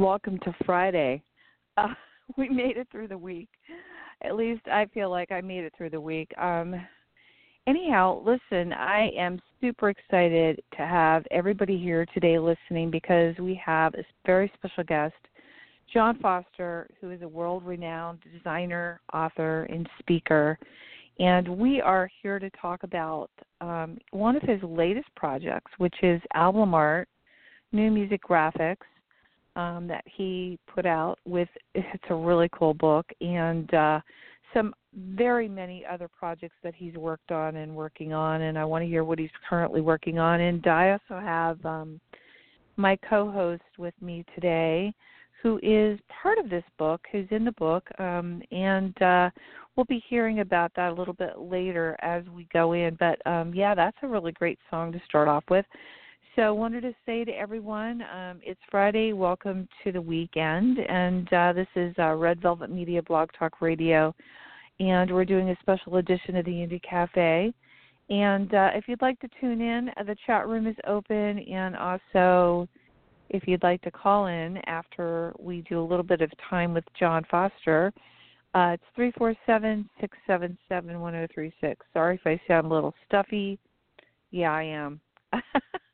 welcome to Friday. Uh, we made it through the week. At least I feel like I made it through the week. Um, anyhow, listen, I am super excited to have everybody here today listening because we have a very special guest, John Foster, who is a world renowned designer, author, and speaker. And we are here to talk about um, one of his latest projects, which is album art, new music graphics um, that he put out with it's a really cool book and uh, some very many other projects that he's worked on and working on and I want to hear what he's currently working on. And I also have um, my co-host with me today who is part of this book who's in the book um, and uh, we'll be hearing about that a little bit later as we go in. But um, yeah that's a really great song to start off with so I wanted to say to everyone, um, it's Friday. Welcome to the weekend, and uh, this is uh, Red Velvet Media Blog Talk Radio, and we're doing a special edition of the Indie Cafe. And uh, if you'd like to tune in, uh, the chat room is open, and also if you'd like to call in after we do a little bit of time with John Foster, uh, it's three four seven six seven seven one zero three six. Sorry if I sound a little stuffy. Yeah, I am.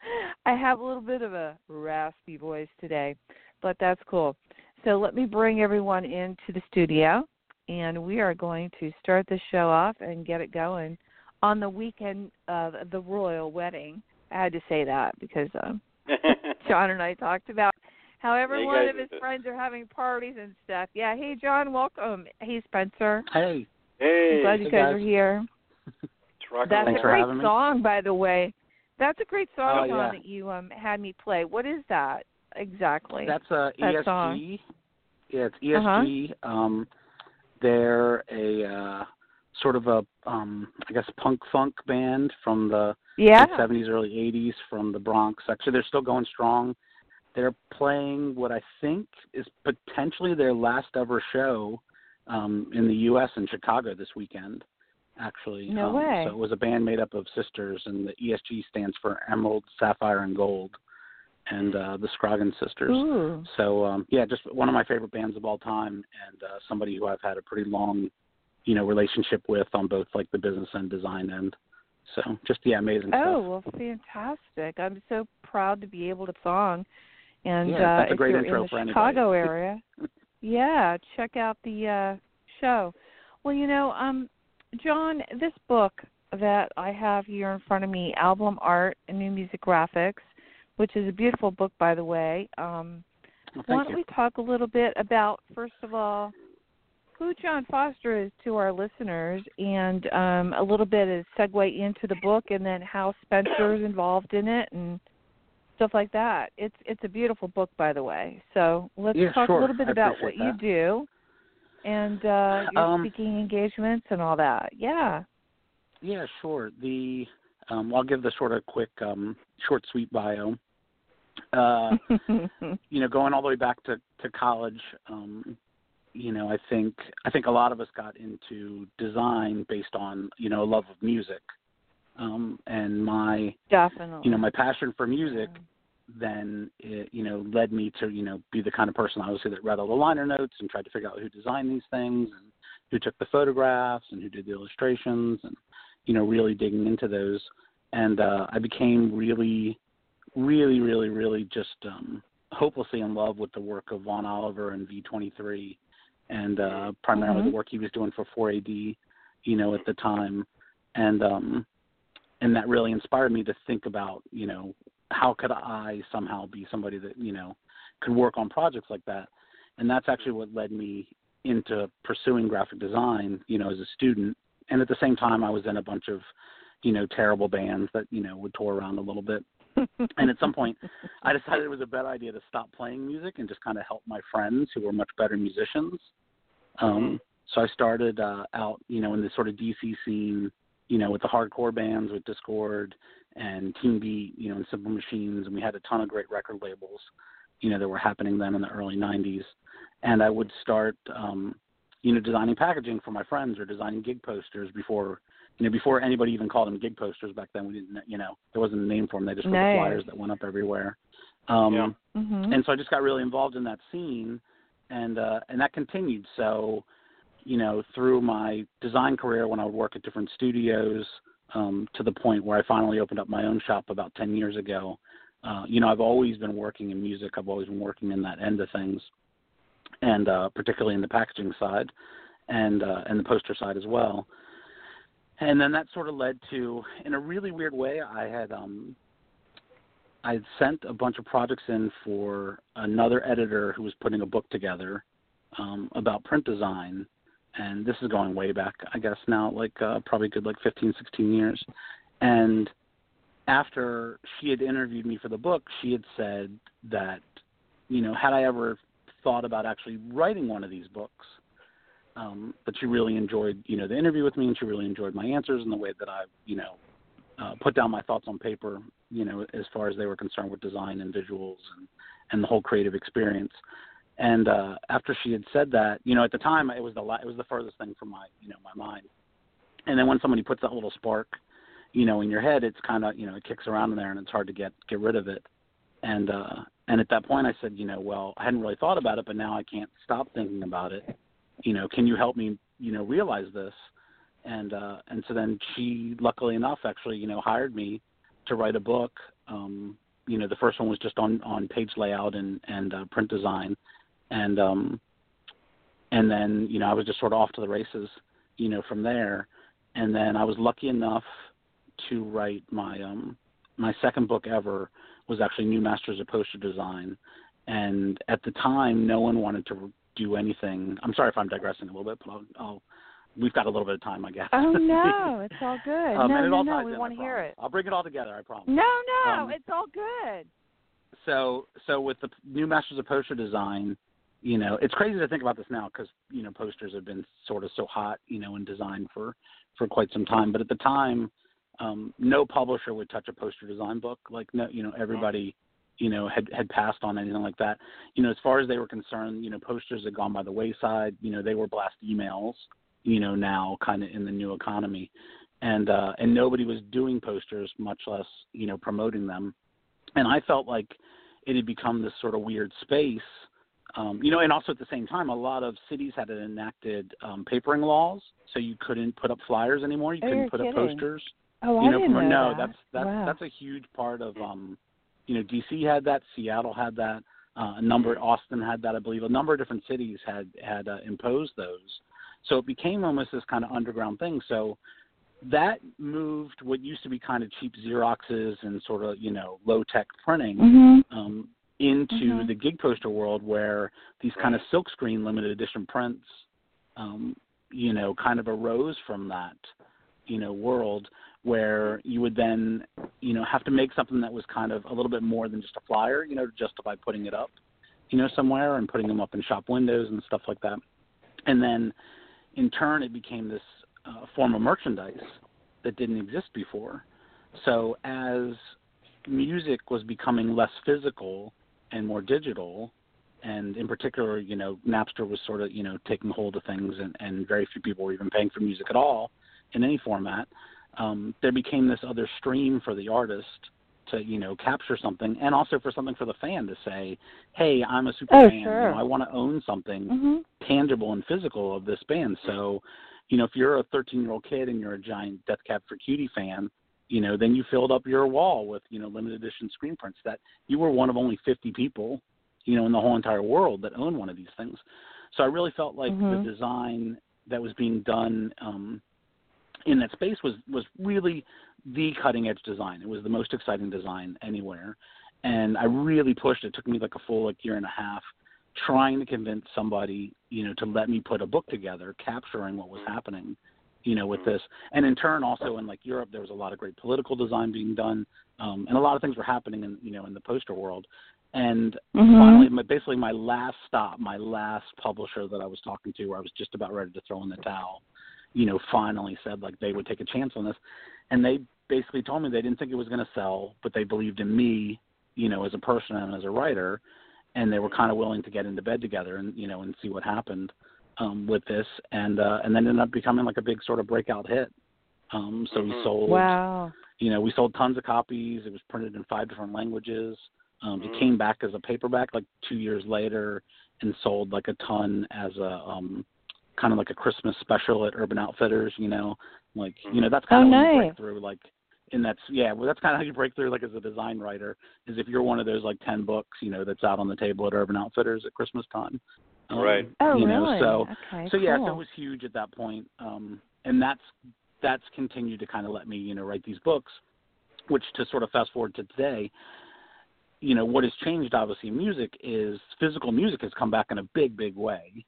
I have a little bit of a raspy voice today, but that's cool. So let me bring everyone into the studio, and we are going to start the show off and get it going on the weekend of the royal wedding. I had to say that because um, John and I talked about how every Yeah, one guys of his are- friends are having parties and stuff. Yeah, hey John, welcome. Hey Spencer, Hey, Hey, I'm glad you hey, guys, guys. are here. That's Thanks a for great having me. song, by the way. That's a great song, Oh, yeah. that you um had me play. What is that exactly? that's a That ESG. song. Yeah, it's Uh-huh. ESG. Um, they're a uh, sort of a, um, I guess, punk funk band from the yeah. late 70s, early 80s from the Bronx. Actually, they're still going strong. They're playing what I think is potentially their last ever show um, in the U.S. in Chicago this weekend. Actually, No um, way. So it was a band made up of sisters, and the ESG stands for Emerald, Sapphire, and Gold, and uh, the Scroggins sisters. Ooh. So um, yeah, just one of my favorite bands of all time, and uh, somebody who I've had a pretty long, you know, relationship with on both like the business and design end. So just yeah, amazing Oh stuff. well, fantastic! I'm so proud to be able to song, and Yeah, uh, that's a if great you're intro in the for anybody. Chicago area, yeah, check out the uh, show. Well, you know, um, John, this book that I have here in front of me, album art and new music graphics, which is a beautiful book, by the way. Um, Well, Why don't you. we talk a little bit about, first of all, who John Foster is to our listeners, and um, a little bit of segue into the book, and then how Spencer's involved in it, and stuff like that. It's it's a beautiful book, by the way. So let's Yeah, talk sure. a little bit about what appreciate you that. do, and uh, your Um, speaking engagements and all that. Yeah. Yeah, sure. The um, I'll give the sort of quick, um, short, sweet bio. Uh, you know, going all the way back to to college, um, you know, I think I think a lot of us got into design based on you know a love of music, um, and my Definitely. you know my passion for music then it you know led me to you know be the kind of person obviously that read all the liner notes and tried to figure out who designed these things and who took the photographs and who did the illustrations and you know really digging into those and uh i became really really really really just um hopelessly in love with the work of Vaughn Oliver and V23 and uh primarily Mhm. the work he was doing for 4AD you know at the time and um and that really inspired me to think about you know how could I somehow be somebody that you know could work on projects like that, and that's actually what led me into pursuing graphic design, you know, as a student. And at the same time, I was in a bunch of, you know, terrible bands that you know would tour around a little bit. And at some point, I decided it was a better idea to stop playing music and just kind of help my friends who were much better musicians. Um, so I started uh, out, you know, in this sort of DC scene, you know, with the hardcore bands, with Dischord and Teen-Beat, you know, and Simple Machines, and we had a ton of great record labels, you know, that were happening then in the early '90s. And I would start, um, you know, designing packaging for my friends or designing gig posters before, you know, before anybody even called them gig posters back then. We didn't, you know, there wasn't a name for them. They just were Nice. the flyers that went up everywhere. Um, Yeah. Mm-hmm. And so I just got really involved in that scene, and uh, and that continued. So, you know, through my design career, when I would work at different studios, um, to the point where I finally opened up my own shop about ten years ago. Uh, you know, I've always been working in music. I've always been working in that end of things, and uh, particularly in the packaging side, and uh, and the poster side as well. And then that sort of led to, in a really weird way, I had um, I had sent a bunch of projects in for another editor who was putting a book together um, about print design, and this is going way back, I guess now, like uh, probably good like 15, 16 years. And after she had interviewed me for the book, she had said that, you know, had I ever thought about actually writing one of these books, um, that she really enjoyed, you know, the interview with me, and she really enjoyed my answers and the way that I, you know, uh, put down my thoughts on paper, you know, as far as they were concerned with design and visuals and, and the whole creative experience. And uh, after she had said that, you know, at the time it was the la- it was the furthest thing from my you know my mind. And then when somebody puts that little spark, you know, in your head, it's kind of you know it kicks around in there and it's hard to get get rid of it. And uh, and at that point I said, you know, well I hadn't really thought about it, but now I can't stop thinking about it. You know, can you help me you know realize this? and uh and so then she luckily enough actually you know hired me to write a book um you know the first one was just on on page layout and and uh, print design and um and then you know I was just sort of off to the races you know from there and then I was lucky enough to write my um my second book ever was actually New Masters of Poster Design and at the time no one wanted to do anything I'm sorry if I'm digressing a little bit but I'll, I'll we've got a little bit of time, I guess. Oh no, it's all good. um, no, no, no, we in, want to hear it. I'll bring it all together, I promise. No, no, Um, it's all good. So, so with the new Masters of Poster Design, you know, it's crazy to think about this now because you know posters have been sort of so hot, you know, in design for for quite some time. But at the time, um, no publisher would touch a poster design book. Like, no, you know, everybody, you know, had had passed on anything like that. You know, as far as they were concerned, you know, posters had gone by the wayside. You know, they were blast emails. You know, now kind of in the new economy, and uh, and nobody was doing posters, much less you know promoting them. And I felt like it had become this sort of weird space. Um, you know, and also at the same time, a lot of cities had enacted um, papering laws, so you couldn't put up flyers anymore. You Oh, couldn't put up posters Oh, you I know, didn't from, know no, that. that's that's wow. that's a huge part of um you know, DC had that, Seattle had that, uh, a number Austin had that, I believe. A number of different cities had had uh, imposed those. So it became almost this kind of underground thing. So that moved what used to be kind of cheap Xeroxes and sort of, you know, low tech printing Mhm. um, into Mhm. the gig poster world where these kind of silkscreen limited edition prints, um, you know, kind of arose from that, you know, world where you would then, you know, have to make something that was kind of a little bit more than just a flyer, you know, to justify putting it up, you know, somewhere and putting them up in shop windows and stuff like that. And then in turn, it became this uh, form of merchandise that didn't exist before. So as music was becoming less physical and more digital, and in particular, you know, Napster was sort of, you know, taking hold of things, and, and very few people were even paying for music at all in any format. Um, there became this other stream for the artist to, you know, capture something, and also for something for the fan to say, "Hey, I'm a super Oh, fan. sure. You know, I want to own something Mhm. tangible and physical of this band." So, you know, if you're a 13 year old kid and you're a giant Death Cab for Cutie fan, you know, then you filled up your wall with, you know, limited edition screen prints that you were one of only 50 people, you know, in the whole entire world that owned one of these things. So I really felt like Mhm. the design that was being done um, in that space was was really the cutting edge design. It was the most exciting design anywhere, and I really pushed. It took me like a full like year and a half trying to convince somebody, you know, to let me put a book together capturing what was happening, you know, with this. And in turn, also in like Europe, there was a lot of great political design being done, um, and a lot of things were happening in you know in the poster world. And Mhm. finally, my, basically, my last stop, my last publisher that I was talking to, where I was just about ready to throw in the towel, you know, finally said like they would take a chance on this, and they basically told me they didn't think it was going to sell, but they believed in me, you know, as a person and as a writer, and they were kind of willing to get into bed together and you know and see what happened um, with this, and uh, and then ended up becoming like a big sort of breakout hit. Um, so we Mhm. sold, Wow. you know, we sold tons of copies. It was printed in five different languages. Um, Mm. It came back as a paperback like two years later and sold like a ton as a um, kind of like a Christmas special at Urban Outfitters. You know, like you know that's kind Oh, of when you nice. break through like. And that's yeah, well that's kind of how you break through like as a design writer is if you're one of those like ten books you know that's out on the table at Urban Outfitters at Christmas time. Um, Right. Oh, you know, really? so okay, so yeah, cool. so it was huge at that point, um, and that's that's continued to kind of let me you know write these books, which to sort of fast forward to today, you know what has changed obviously in music is physical music has come back in a big big way,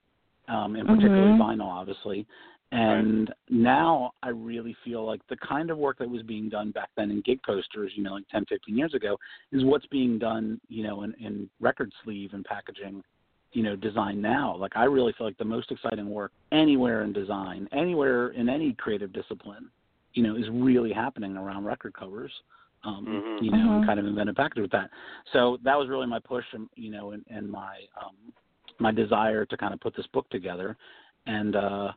um, in particular Mhm. vinyl obviously, and now I really feel like the kind of work that was being done back then in gig posters, you know, like 10, 15 years ago, is what's being done, you know, in, in record sleeve and packaging you know design now like i really feel like the most exciting work anywhere in design anywhere in any creative discipline you know is really happening around record covers um Mhm. you know Mhm. and kind of invented package with that so that was really my push and you know and, and my um my desire to kind of put this book together and uh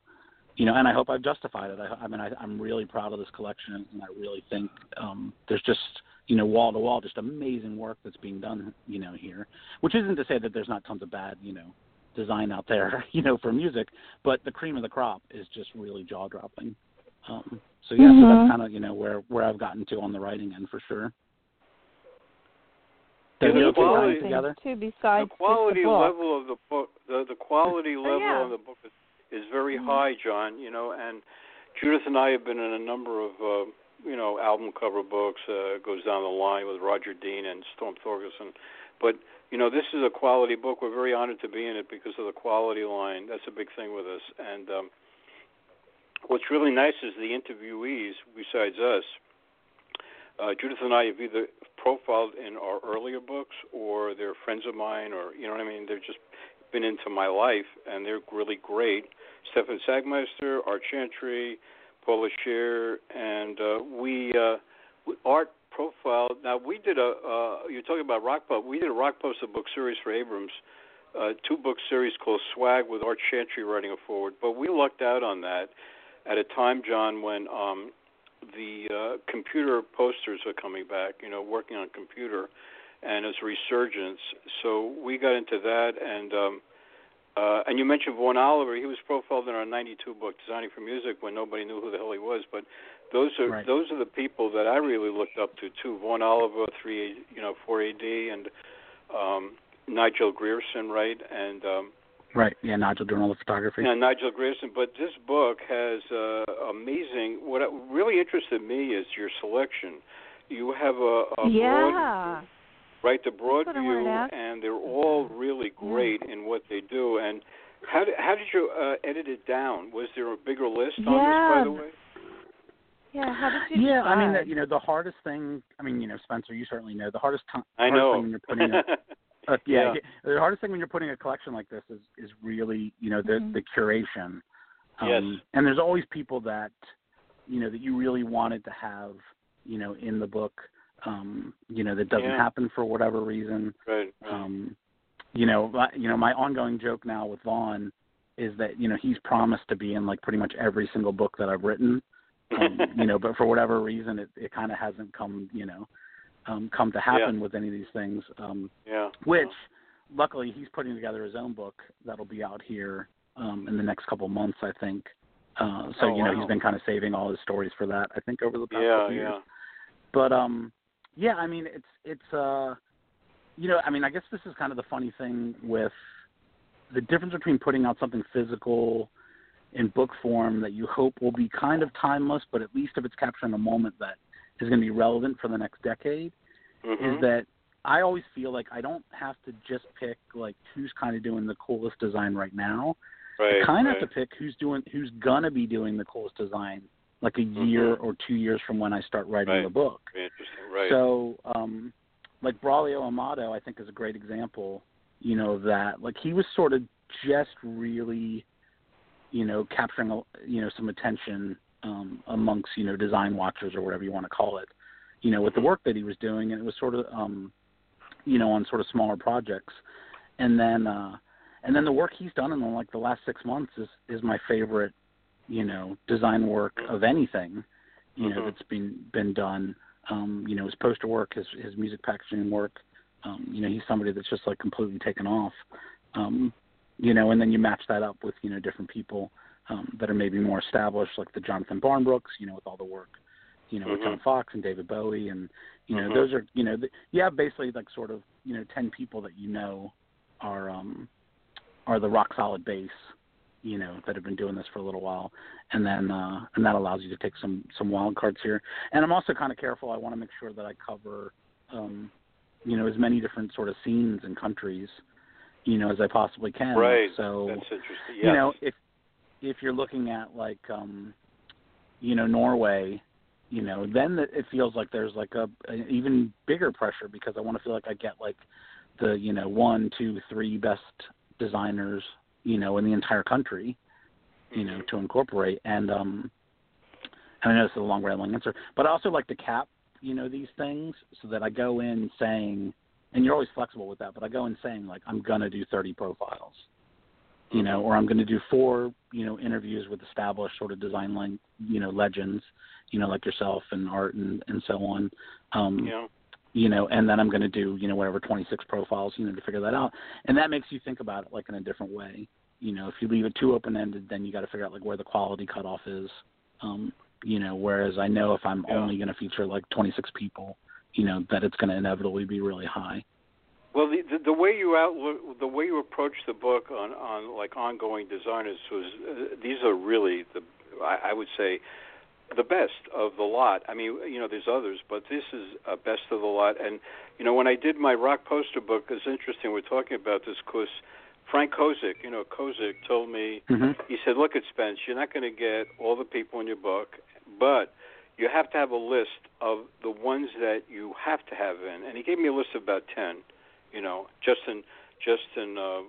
you know and i hope i've justified it i, I mean I, i'm really proud of this collection and i really think um there's just you know wall to wall just amazing work that's being done you know here which isn't to say that there's not tons of bad you know design out there you know for music but the cream of the crop is just really jaw dropping um so yeah so Mhm. that's kind of you know where where i've gotten to on the writing end for sure Yeah, Did the put mine quality- together too, besides just quality the book. level of the book, the the quality level yeah. of the book is, is very Mhm. high, John. You know, and Judith and I have been in a number of uh, you know album cover books. Uh, goes down the line with Roger Dean and Storm Thorgerson, but you know this is a quality book. We're very honored to be in it because of the quality line. That's a big thing with us. And um, what's really nice is the interviewees, besides us. Uh, Judith and I have either profiled in our earlier books or they're friends of mine or you know what I mean they've just been into my life and they're really great Stefan Sagmeister Art Chantry Paula Scher and uh, we uh, art profile now we did a uh, you're talking about rock pop we did a rock poster book series for Abrams uh, two book series called Swag with Art Chantry writing a forward but we lucked out on that at a time John when um the uh, computer posters are coming back, you know, working on computer, and it's resurgence. So we got into that, and um, uh, and you mentioned Vaughn Oliver. He was profiled in our '92 book, Designing for Music, when nobody knew who the hell he was. But those are Right. those are the people that I really looked up to too. Vaughn Oliver, three, you know, 4AD, and um, Nigel Grierson, right, and um, right yeah nigel doing all the photography yeah, Nigel Grierson. But this book has uh, amazing. What really interested me is your selection. You have a, a broad, yeah. Right, the broad That's what I wanted view, and they're all really great in what they do. And how did how did you uh, edit it down? Was there a bigger list on this, by the way? Yeah, how did you yeah i mean decide? you know the hardest thing i mean you know spencer you certainly know the hardest time I hardest know. thing when you're putting a Uh, yeah, Yeah. the hardest thing when you're putting a collection like this is is really you know the Mhm. the curation. Um, Yes. And there's always people that you know that you really wanted to have you know in the book. Um, you know that doesn't Yeah. happen for whatever reason. right. right. Um, you know, my- you know my ongoing joke now with Vaughn is that you know he's promised to be in like pretty much every single book that I've written. Um, you know, but for whatever reason, it it kind of hasn't come you know um, come to happen with any of these things. Um, yeah. which luckily he's putting together his own book that'll be out here um in the next couple months i think uh so Oh, you know wow. he's been kind of saving all his stories for that i think over the past Yeah, couple years yeah. but um yeah i mean it's it's uh you know i mean i guess this is kind of the funny thing with the difference between putting out something physical in book form that you hope will be kind of timeless but at least if it's capturing a moment that is going to be relevant for the next decade Mhm. is that I always feel like I don't have to just pick like who's kind of doing the coolest design right now. right, I kind of right. have to pick who's doing who's gonna be doing the coolest design like a year Mhm. or two years from when I start writing Right. the book. Interesting. Right. So, um, like Braulio Amado, I think is a great example. You know that like he was sort of just really, you know, capturing a- you know some attention um, amongst you know design watchers or whatever you want to call it. You know, with the work that he was doing, and it was sort of, um, you know, on sort of smaller projects, and then uh, and then the work he's done in the, like the last six months is is my favorite, you know, design work of anything, you know, Mhm. that's been been done um, you know, his poster work, his his music packaging work, Um, you know, he's somebody that's just like completely taken off. Um, you know, and then you match that up with you know different people um, that are maybe more established, like the Jonathan Barnbrooks, you know, with all the work, you know, mm-hmm. with Tom Fox and David Bowie, and you know, mm-hmm. those are you know, the, you have basically like sort of you know ten people that you know are um, are the rock solid base, you know, that have been doing this for a little while, and then uh, and that allows you to take some some wild cards here. And I'm also kind of careful. I want to make sure that I cover, um, you know, as many different sort of scenes and countries, you know, as I possibly can. Right. So that's interesting. Yes. You know, if if you're looking at like um, you know, Norway. You know, then it feels like there's like a, a even bigger pressure because I want to feel like I get like the you know one, two, three best designers you know in the entire country, you know, Mm-hmm. to incorporate. And um, and I know this is a long rambling answer, but I also like to cap you know these things so that I go in saying, and you're always flexible with that, but I go in saying like I'm gonna do 30 profiles, you know, or I'm going to do four, you know, interviews with established sort of design line, you know, legends, you know, like yourself and Art and and so on. Um, Yeah. You know, and then I'm going to do, you know, whatever 26 profiles, you know, to figure that out. And that makes you think about it like in a different way. You know, if you leave it too open ended, then you got to figure out like where the quality cutoff is. Um, you know, whereas I know if I'm Yeah. only going to feature like 26 people, you know, that it's going to inevitably be really high. Well, the, the the way you out the way you approach the book on on like ongoing designers was uh, these are really the I, I would say the best of the lot. I mean, you know, there's others, but this is a best of the lot. And you know, when I did my rock poster book, it's interesting we're talking about this because Frank Kozik, you know, Kozik told me Mm-hmm. he said, "Look at Spence, you're not going to get all the people in your book, but you have to have a list of the ones that you have to have in." And he gave me a list of about ten. You know, Justin, Justin, uh,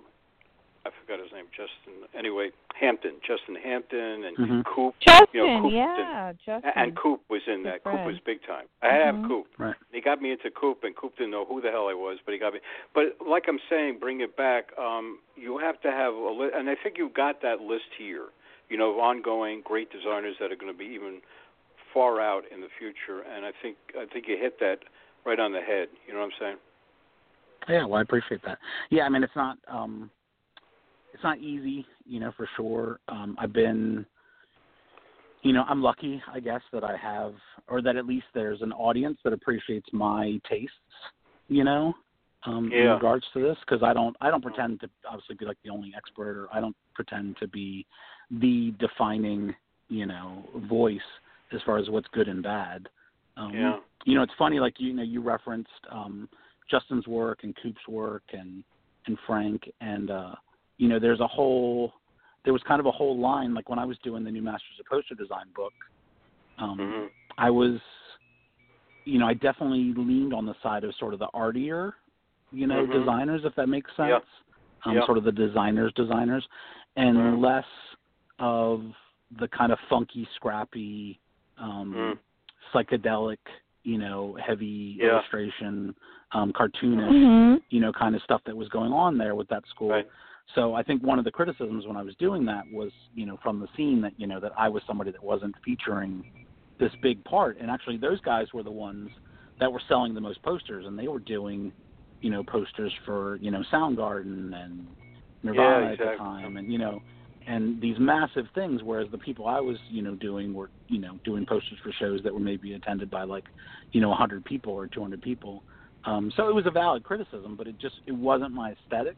I forgot his name. Justin. Anyway, Hampton, Justin Hampton, and Mhm. Coop. Justin, you know, Coop yeah, Justin. And Coop was in Good that. Coop was big time. I had to Mhm. have Coop. Right. He got me into Coop, and Coop didn't know who the hell I was, but he got me. But like I'm saying, bring it back. Um, you have to have a list, and I think you've got that list here. You know, of ongoing great designers that are going to be even far out in the future, and I think I think you hit that right on the head. You know what I'm saying? Yeah, well, I appreciate that. Yeah, I mean, it's not um, it's not easy, you know, for sure. Um, I've been, you know, I'm lucky, I guess, that I have, or that at least there's an audience that appreciates my tastes, you know, um, in regards to this, because I don't, I don't pretend to obviously be like the only expert, or I don't pretend to be the defining, you know, voice as far as what's good and bad. Um, Yeah. You know, it's funny, like you know, you referenced. um Justin's work and Coop's work and and Frank and uh you know there's a whole there was kind of a whole line like when I was doing the new Masters of Poster Design book um hmm I was you know I definitely leaned on the side of sort of the artier you know Mhm. designers if that makes sense Yeah. um Yeah. sort of the designers designers and Mhm. less of the kind of funky scrappy um Mm. psychedelic you know heavy Yeah. illustration um cartoonish hmm you know, kind of stuff that was going on there with that school. Right. So I think one of the criticisms when I was doing that was, you know, from the scene that, you know, that I was somebody that wasn't featuring this big part. And actually those guys were the ones that were selling the most posters and they were doing, you know, posters for, you know, Soundgarden and Nirvana Yeah, at the time and, you know, and these massive things whereas the people I was, you know, doing were, you know, doing posters for shows that were maybe attended by like, you know, 100 people or 200 people. Um, so it was a valid criticism, but it just it wasn't my aesthetic,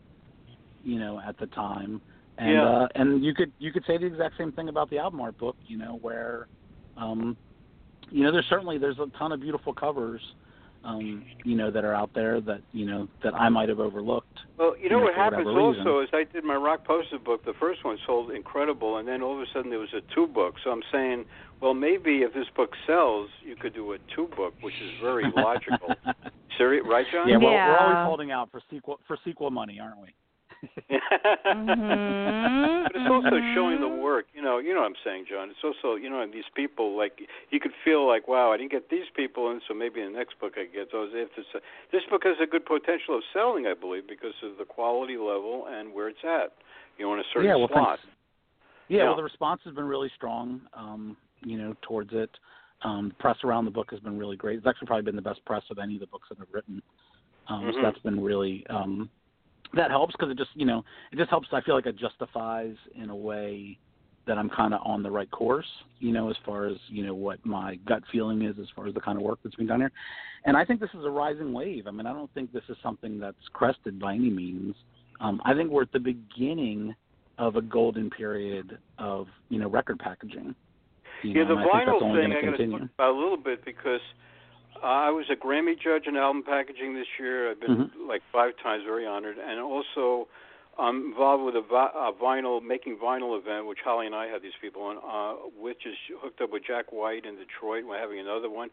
you know, at the time. And Yeah. uh, and you could you could say the exact same thing about the album art book, you know, where, um, you know, there's certainly there's a ton of beautiful covers, um, you know, that are out there that you know that I might have overlooked. Well, you know you know, what happens whatever reason. also is I did my rock poster book. The first one sold incredible, and then all of a sudden there was a two book. So I'm saying, well, maybe if this book sells, you could do a two book, which is very logical. Serious, right, John? yeah, well, we're always holding out for sequel for sequel money, aren't we? Mhm. But it's also Mhm. showing the work. You know, you know what I'm saying, John. It's also, you know, these people like you could feel like, wow, I didn't get these people in, so maybe in the next book I get those. If it's a, this book has a good potential of selling, I believe, because of the quality level and where it's at. You know, in a certain yeah, well, slot. thanks. Yeah, Yeah. well, the response has been really strong, um, you know, towards it. Um, the press around the book has been really great. It's actually probably been the best press of any of the books that I've written. Um, mm-hmm. So that's been really um, that helps because it just you know it just helps. I feel like it justifies in a way that I'm kind of on the right course, you know, as far as you know what my gut feeling is as far as the kind of work that's being done here. And I think this is a rising wave. I mean, I don't think this is something that's crested by any means. Um, I think we're at the beginning of a golden period of you know record packaging. You yeah, know, the vinyl thing I got to talk about a little bit because I was a Grammy judge in album packaging this year. I've been mm-hmm. like five times, very honored, and also I'm involved with a, a vinyl making vinyl event, which Holly and I had these people on, uh, which is hooked up with Jack White in Detroit. We're having another one,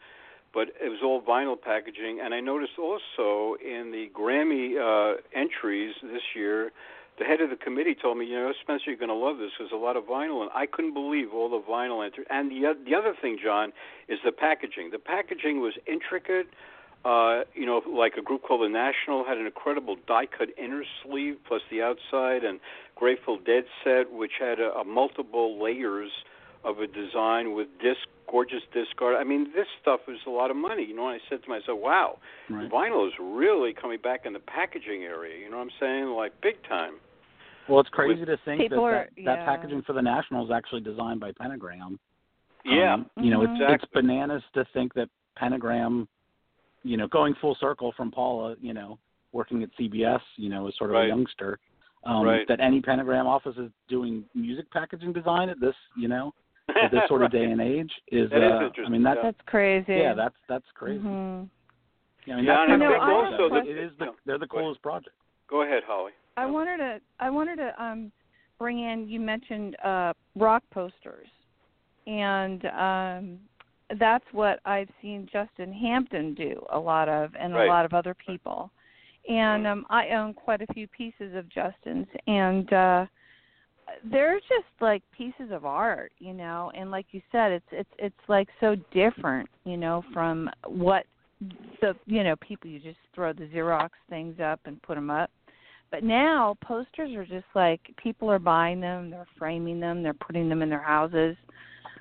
but it was all vinyl packaging. And I noticed also in the Grammy uh, entries this year, the head of the committee told me, you know, Spencer, you're going to love this. There's a lot of vinyl, and I couldn't believe all the vinyl entries. And the the other thing, John, is the packaging. The packaging was intricate. Uh, you know, like a group called the National had an incredible die-cut inner sleeve plus the outside, and Grateful Dead set, which had a, a multiple layers of a design with disc, gorgeous disc art. I mean, this stuff is a lot of money. You know, and I said to myself, "Wow, right. vinyl is really coming back in the packaging area." You know what I'm saying? Like big time. Well, it's crazy with, to think that, are, that, yeah. that packaging for the National is actually designed by Pentagram. Yeah, um, you know, mm-hmm. it's exactly. it's bananas to think that Pentagram you know, going full circle from Paula, you know, working at CBS, you know, as sort of right. a youngster, um, right. that any pentagram office is doing music packaging design at this, you know, at this sort right. of day and age is, that uh, is I mean, that's, that's crazy. yeah, that's, that's crazy. Mm-hmm. Yeah, I mean, Yeah, that's and I kind think also it that- is. It is the, Yeah. they're the Go ahead. coolest project. Go ahead, Holly. I wanted to I wanted to um bring in you mentioned uh rock posters. And um that's what I've seen Justin Hampton do a lot of and Right. a lot of other people. And um I own quite a few pieces of Justin's and uh they're just like pieces of art, you know, and like you said it's it's it's like so different, you know, from what the you know, people you just throw the Xerox things up and put them up. But now posters are just like people are buying them, they're framing them, they're putting them in their houses.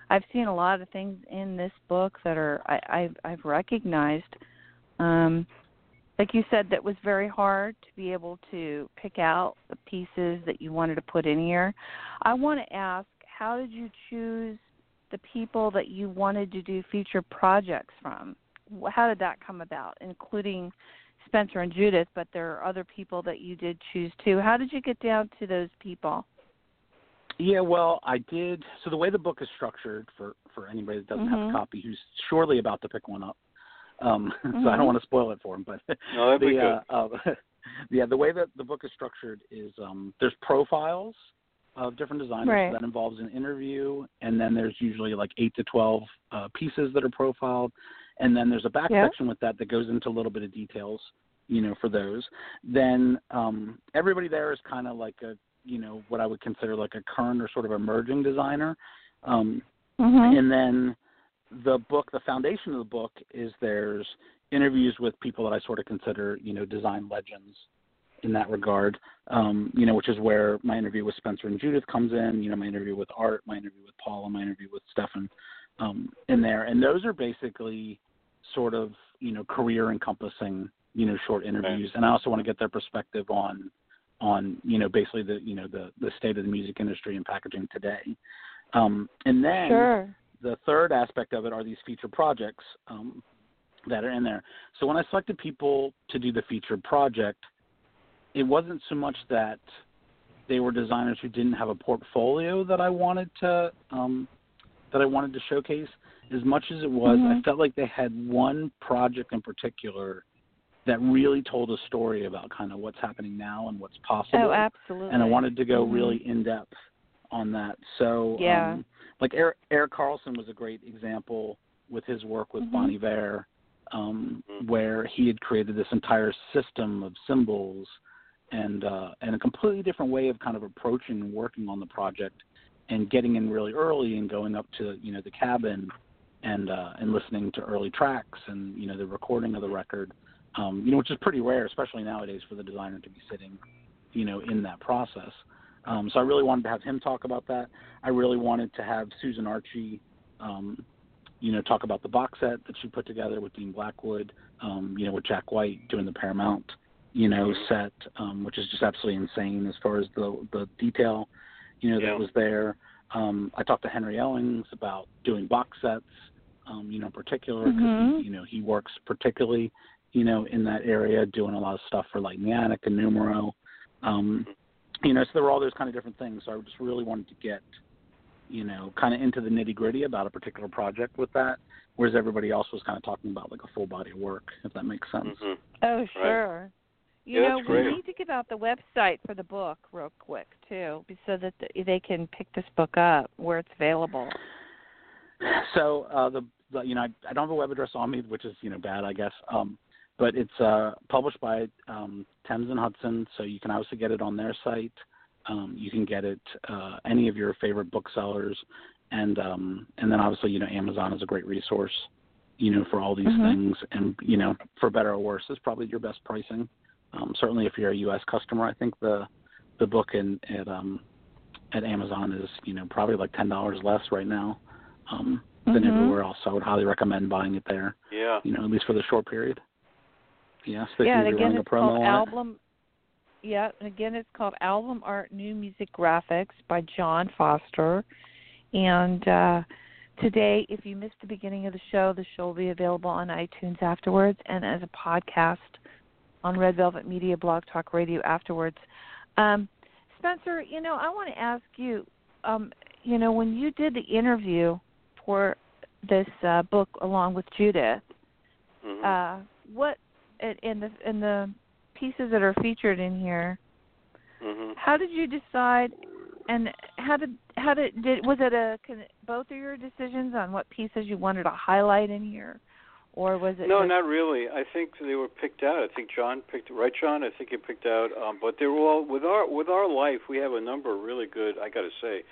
I've seen a lot of things in this book that are I, I've I've recognized. Um, like you said, that was very hard to be able to pick out the pieces that you wanted to put in here. I want to ask, how did you choose the people that you wanted to do feature projects from? How did that come about, including Spencer and Judith, but there are other people that you did choose too. How did you get down to those people? Yeah, well, I did. So the way the book is structured for for anybody that doesn't have Mhm. a copy who's surely about to pick one up, um, so I don't want to spoil it for him. But No, the uh, uh, yeah, the way that the book is structured is um, there's profiles of different designers Right. so that involves an interview, and then there's usually like eight to twelve uh, pieces that are profiled, and then there's a back section with that that goes into a little bit of details, you know, for those. Then um, everybody there is kind of like a you know what I would consider like a current or sort of emerging designer. Um, Mhm. and then the book, the foundation of the book is there's interviews with people that I sort of consider, you know, design legends in that regard. Um, you know, which is where my interview with Spencer and Judith comes in, you know, my interview with Art, my interview with Paul, and my interview with Stefan um, in there. And those are basically sort of, you know, career encompassing, you know, short interviews. And I also want to get their perspective on on, you know, basically the you know, the, the state of the music industry and packaging today. Um, and then Sure. The third aspect of it are these feature projects um, that are in there. So when I selected people to do the featured project, it wasn't so much that they were designers who didn't have a portfolio that I wanted to um, that I wanted to showcase. As much as it was, I Mhm. felt like they had one project in particular that really told a story about kind of what's happening now and what's possible Oh, absolutely. and I wanted to go Mhm. really in depth on that. So, Yeah. um, like Eric, Eric Carlson was a great example with his work with Mhm. Bon Iver, um, Mhm. where he had created this entire system of symbols and uh, and a completely different way of kind of approaching and working on the project and getting in really early and going up to you know the cabin and uh, and listening to early tracks and you know the recording of the record um, you know, which is pretty rare, especially nowadays, for the designer to be sitting, you know, in that process. Um, so I really wanted to have him talk about that. I really wanted to have Susan Archie um, you know, talk about the box set that she put together with Dean Blackwood, um, you know, with Jack White doing the Paramount, you know, set, um, which is just absolutely insane as far as the the detail, you know, Yeah. that was there. Um, I talked to Henry Owings about doing box sets, um, you know, in particular because Mhm. you know he works particularly, you know, in that area, doing a lot of stuff for like Niantic and Numero. Um, you know, so there were all those kind of different things. So I just really wanted to get, you know, kind of into the nitty gritty about a particular project with that, whereas everybody else was kind of talking about like a full body of work, if that makes sense. hmm Oh, sure. You Yeah, know, we great. need to give out the website for the book real quick too, so that the, they can pick this book up where it's available. So uh, the, the you know I, I don't have a web address on me, which is you know bad I guess. Um, but it's uh, published by um, Thames and Hudson, so you can obviously get it on their site. Um, you can get it uh, any of your favorite booksellers, and um, and then obviously you know Amazon is a great resource, you know for all these Mhm. things, and you know for better or worse is probably your best pricing. Um, certainly if you're a U.S. customer, I think the the book in at um, at Amazon is you know probably like ten dollars less right now um, than Mhm. everywhere else. So I would highly recommend buying it there. Yeah. You know, at least for the short period. Yeah, so yeah, and you're again, it's promo called on it. Album. Yeah, and again, it's called Album Art New Music Graphics by John Foster. And uh, today, if you missed the beginning of the show, the show will be available on iTunes afterwards and as a podcast on Red Velvet Media Blog Talk Radio afterwards. Um, Spencer, you know, I want to ask you, um, you know, when you did the interview for this uh, book along with Judith, hmm uh, what in- in the in the pieces that are featured in here? hmm How did you decide, and how did how did did was it a both of your decisions on what pieces you wanted to highlight in here, or was it? No, just, not really. I think they were picked out. I think John picked right. John, I think he picked out. Um, but they were all with our with our life. We have a number of really good. I got to say,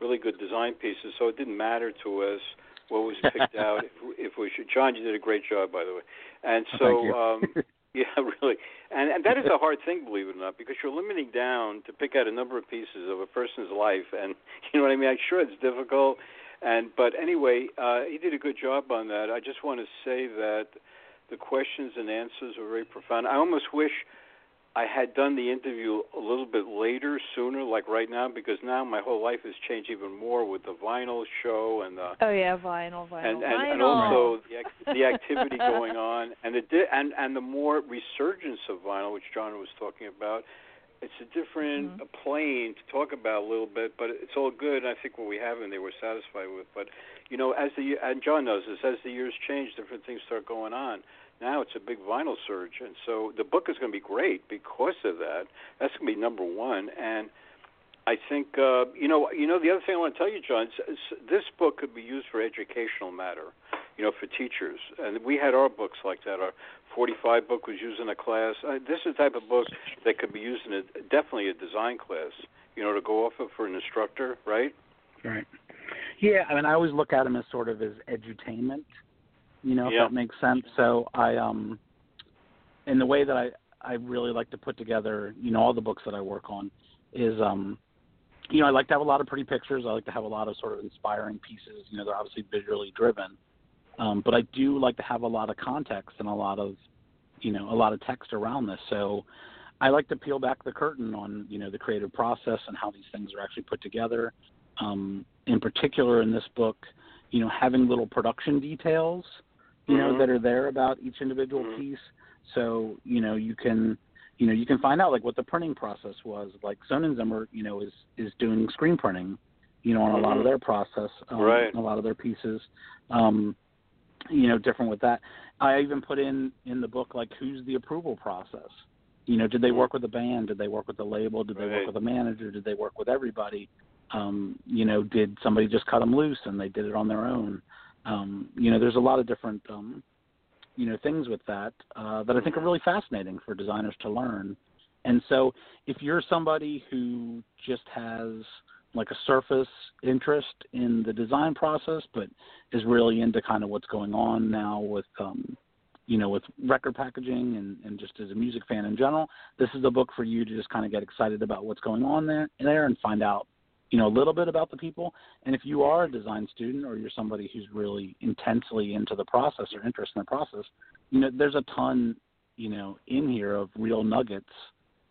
really good design pieces. So it didn't matter to us what was picked out. If, if we should, John, you did a great job, by the way. And Oh, so, um, yeah, really. And and that is a hard thing, believe it or not, because you're limiting down to pick out a number of pieces of a person's life, and you know what I mean. I'm sure it's difficult, and but anyway, uh, he did a good job on that. I just want to say that the questions and answers were very profound. I almost wish I had done the interview a little bit later, sooner, like right now, because now my whole life has changed even more with the vinyl show and the Oh yeah, vinyl, vinyl, and and, vinyl. and also the the activity going on and the di- and and the more resurgence of vinyl, which John was talking about. It's a different Mhm. plane to talk about a little bit, but it's all good. And I think what we have and they were satisfied with. But you know, as the and John knows this, as the years change, different things start going on. Now it's a big vinyl surge, and so the book is going to be great because of that. That's going to be number one, and I think uh, you know. You know, the other thing I want to tell you, John, s- s- this book could be used for educational matter. You know, for teachers, and we had our books like that. Our 45 book was used in a class. Uh, this is the type of book that could be used in a definitely a design class. You know, to go off of for an instructor, right? Right. Yeah, I mean, I always look at them as sort of as edutainment, you know, if that makes sense. So I, um, in the way that I, I really like to put together, you know, all the books that I work on is, um, you know, I like to have a lot of pretty pictures. I like to have a lot of sort of inspiring pieces. You know, they're obviously visually driven, um, but I do like to have a lot of context and a lot of, you know, a lot of text around this. So I like to peel back the curtain on, you know, the creative process and how these things are actually put together. Um, in particular, in this book, you know, having little production details, you know, Mhm. that are there about each individual Mhm. piece. So you know, you can, you know, you can find out like what the printing process was. Like Sonnenzimmer, you know, is is doing screen printing, you know, on a lot of Mhm. their process, um, Right. a lot of their pieces. Um, you know, different with that. I even put in in the book like who's the approval process. You know, did they Mhm. work with the band? Did they work with the label? Did they Right. work with the manager? Did they work with everybody? Um, you know, did somebody just cut them loose and they did it on their own? Um, you know, there's a lot of different um, you know things with that uh, that I think are really fascinating for designers to learn. And so, if you're somebody who just has like a surface interest in the design process, but is really into kind of what's going on now with, um, you know, with record packaging and, and just as a music fan in general, this is a book for you to just kind of get excited about what's going on there, there and find out, you know a little bit about the people. And if you are a design student or you're somebody who's really intensely into the process or interested in the process, you know there's a ton you know in here of real nuggets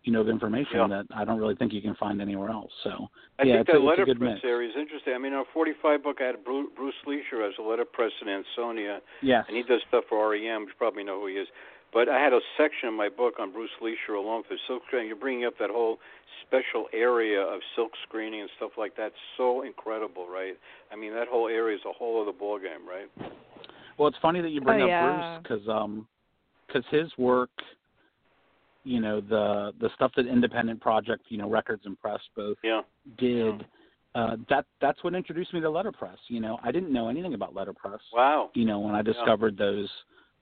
you know, of information yeah. that I don't really think you can find anywhere else. So I yeah, think that a, letterpress area is interesting. I mean, our 45 book I had Bruce, Bruce Licher as a letterpress in Ansonia, Yes. and he does stuff for REM. You probably know who he is. But I had a section in my book on Bruce Licher along with silk screening. You're bringing up that whole special area of silk screening and stuff like that. So incredible, right? I mean, that whole area is a whole other ballgame, right? Well, it's funny that you bring Oh, up yeah. Bruce because um, cause his work, you know, the the stuff that Independent Project, you know, Records and Press both Yeah. did. Uh, that that's what introduced me to letterpress. You know, I didn't know anything about letterpress. Wow. You know, when I discovered those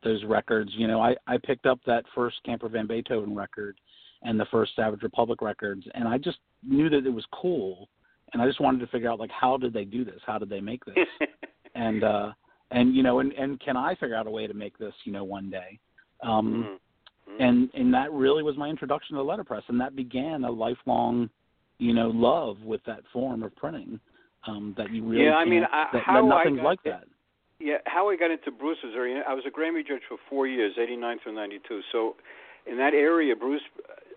those records, you know, I I picked up that first Camper Van Beethoven record and the first Savage Republic records, and I just knew that it was cool, and I just wanted to figure out like how did they do this? How did they make this? and uh and you know and and can i figure out a way to make this you know one day um Mhm. Mhm. and and that really was my introduction to letterpress and that began a lifelong you know love with that form of printing um that you really Yeah, I mean, I- that, how that I nothing's got like that Yeah, how I got into Bruce's area, I was a Grammy judge for four years, '89 through '92. So, in that area, Bruce,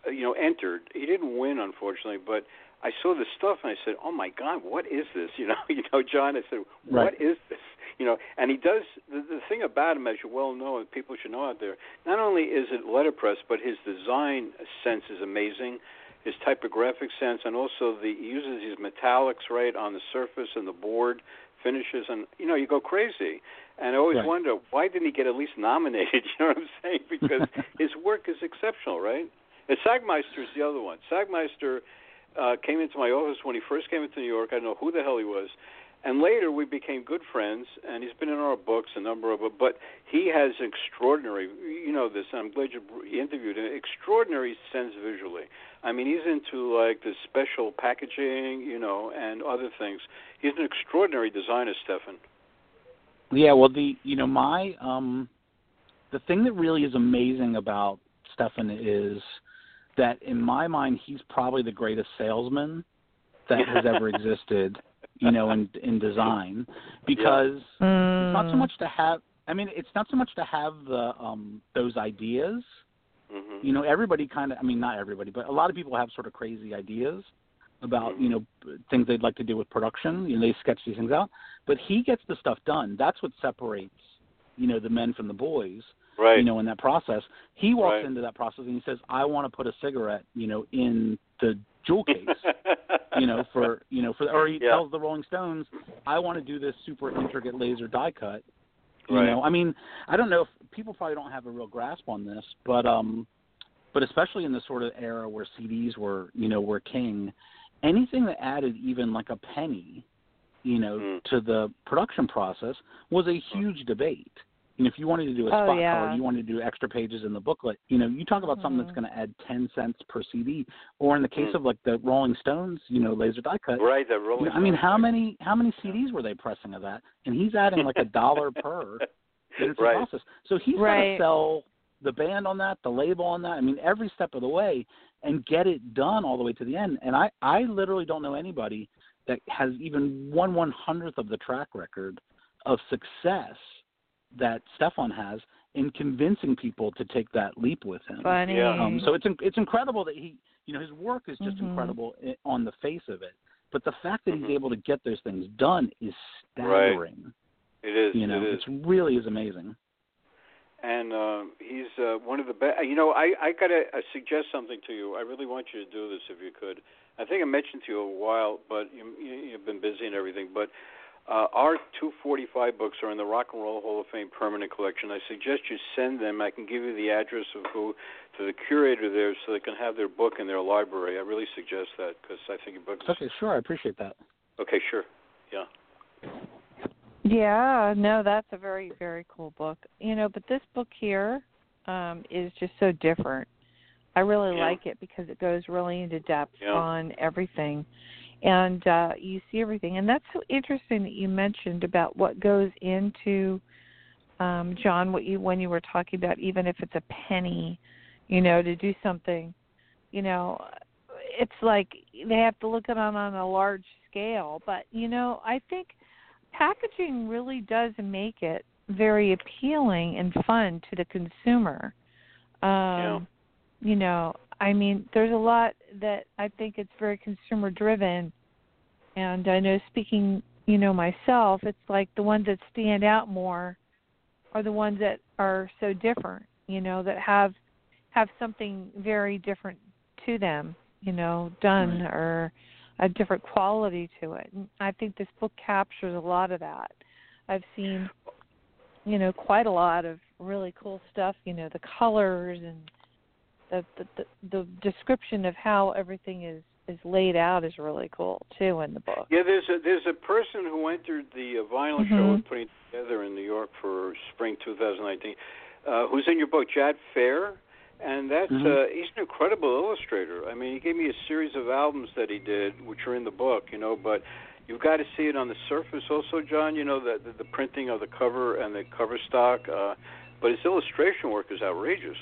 uh, you know, entered. He didn't win, unfortunately, but I saw the stuff and I said, "Oh my God, what is this?" You know, you know, John. I said, "What Right. is this?" You know, and he does the, the thing about him, as you well know, and people should know out there. Not only is it letterpress, but his design sense is amazing. His typographic sense, and also the he uses these metallics right on the surface and the board finishes, and you know, you go crazy. And I always Right. wonder why didn't he get at least nominated? You know what I'm saying? Because his work is exceptional, right? And Sagmeister is the other one. Sagmeister uh, came into my office when he first came into New York. I don't know who the hell he was. And later we became good friends, and he's been in our books, a number of them. But he has extraordinary, you know this, and I'm glad you interviewed him, extraordinary sense visually. I mean, he's into like the special packaging, you know, and other things. He's an extraordinary designer, Stefan. yeah well the you know my um the thing that really is amazing about stefan is that in my mind he's probably the greatest salesman that has ever existed you know in in design because Mm. it's not so much to have i mean it's not so much to have the um those ideas hmm you know everybody kind of i mean not everybody but a lot of people have sort of crazy ideas about you know things they'd like to do with production you know they sketch these things out but he gets the stuff done that's what separates you know the men from the boys Right. you know in that process he walks Right. into that process and he says i want to put a cigarette you know in the jewel case you know for you know for or he Yeah. tells the rolling stones i want to do this super intricate laser die cut you Right. know i mean i don't know if people probably don't have a real grasp on this but um but especially in the sort of era where cds were you know were king anything that added even like a penny you know Mm. to the production process was a huge debate you know if you wanted to do a Oh, spot yeah. color you wanted to do extra pages in the booklet you know you talk about something that's Mhm. going to add 10 cents per cd or in the case Mm. of like the rolling stones you know laser die cut right. That you rolling. know, I mean, how many how many CDs were they pressing of that? And he's adding like a dollar per in its Right. process. So he's Right. got to sell the band on that, the label on that. I mean, every step of the way, and get it done all the way to the end. And I I literally don't know anybody that has even one one hundredth of the track record of success that Stefan has in convincing people to take that leap with him. Funny. Yeah. Um, so it's it's incredible that he, you know, his work is just Mhm. incredible on the face of it. But the fact that he's able to get those things done is staggering. Right. It is. You know, it is. it's really is amazing. and uh, he's uh, one of the best. You know, I I gotta uh, suggest something to you. I really want you to do this if you could. I think I mentioned to you a while, but you, you, you've been busy and everything. But uh, our 245 books are in the Rock and Roll Hall of Fame permanent collection. I suggest you send them. I can give you the address of who to the curator there, so they can have their book in their library. I really suggest that because I think your book is Okay, sure, I appreciate that. okay. Sure, yeah. Yeah, no, that's a very very cool book. You know, but this book here um is just so different. I really Yeah. like it because it goes really into depth Yeah. on everything. And uh you see everything. And that's so interesting that you mentioned about what goes into um John what you when you were talking about even if it's a penny, you know, to do something, you know, it's like they have to look at it on a large scale. But you know, I think packaging really does make it very appealing and fun to the consumer. Um, yeah. You know, I mean, there's a lot that I think it's very consumer driven, and I know speaking, you know, myself, it's like the ones that stand out more are the ones that are so different. You know, that have have something very different to them. You know, done Right. or a different quality to it. And I think this book captures a lot of that. I've seen, you know, quite a lot of really cool stuff. You know, the colors and the the description of how everything is is laid out is really cool too in the book. Yeah, there's a there's a person who entered the uh, vinyl show Mhm. we're putting together in New York for spring 2019, uh, who's in your book, Jad Fair, and that's Mhm. uh, he's an incredible illustrator. I mean, he gave me a series of albums that he did, which are in the book, you know, but. You've got to see it on the surface, also, John. You know the the, the printing of the cover and the cover stock, uh, but his illustration work is outrageous.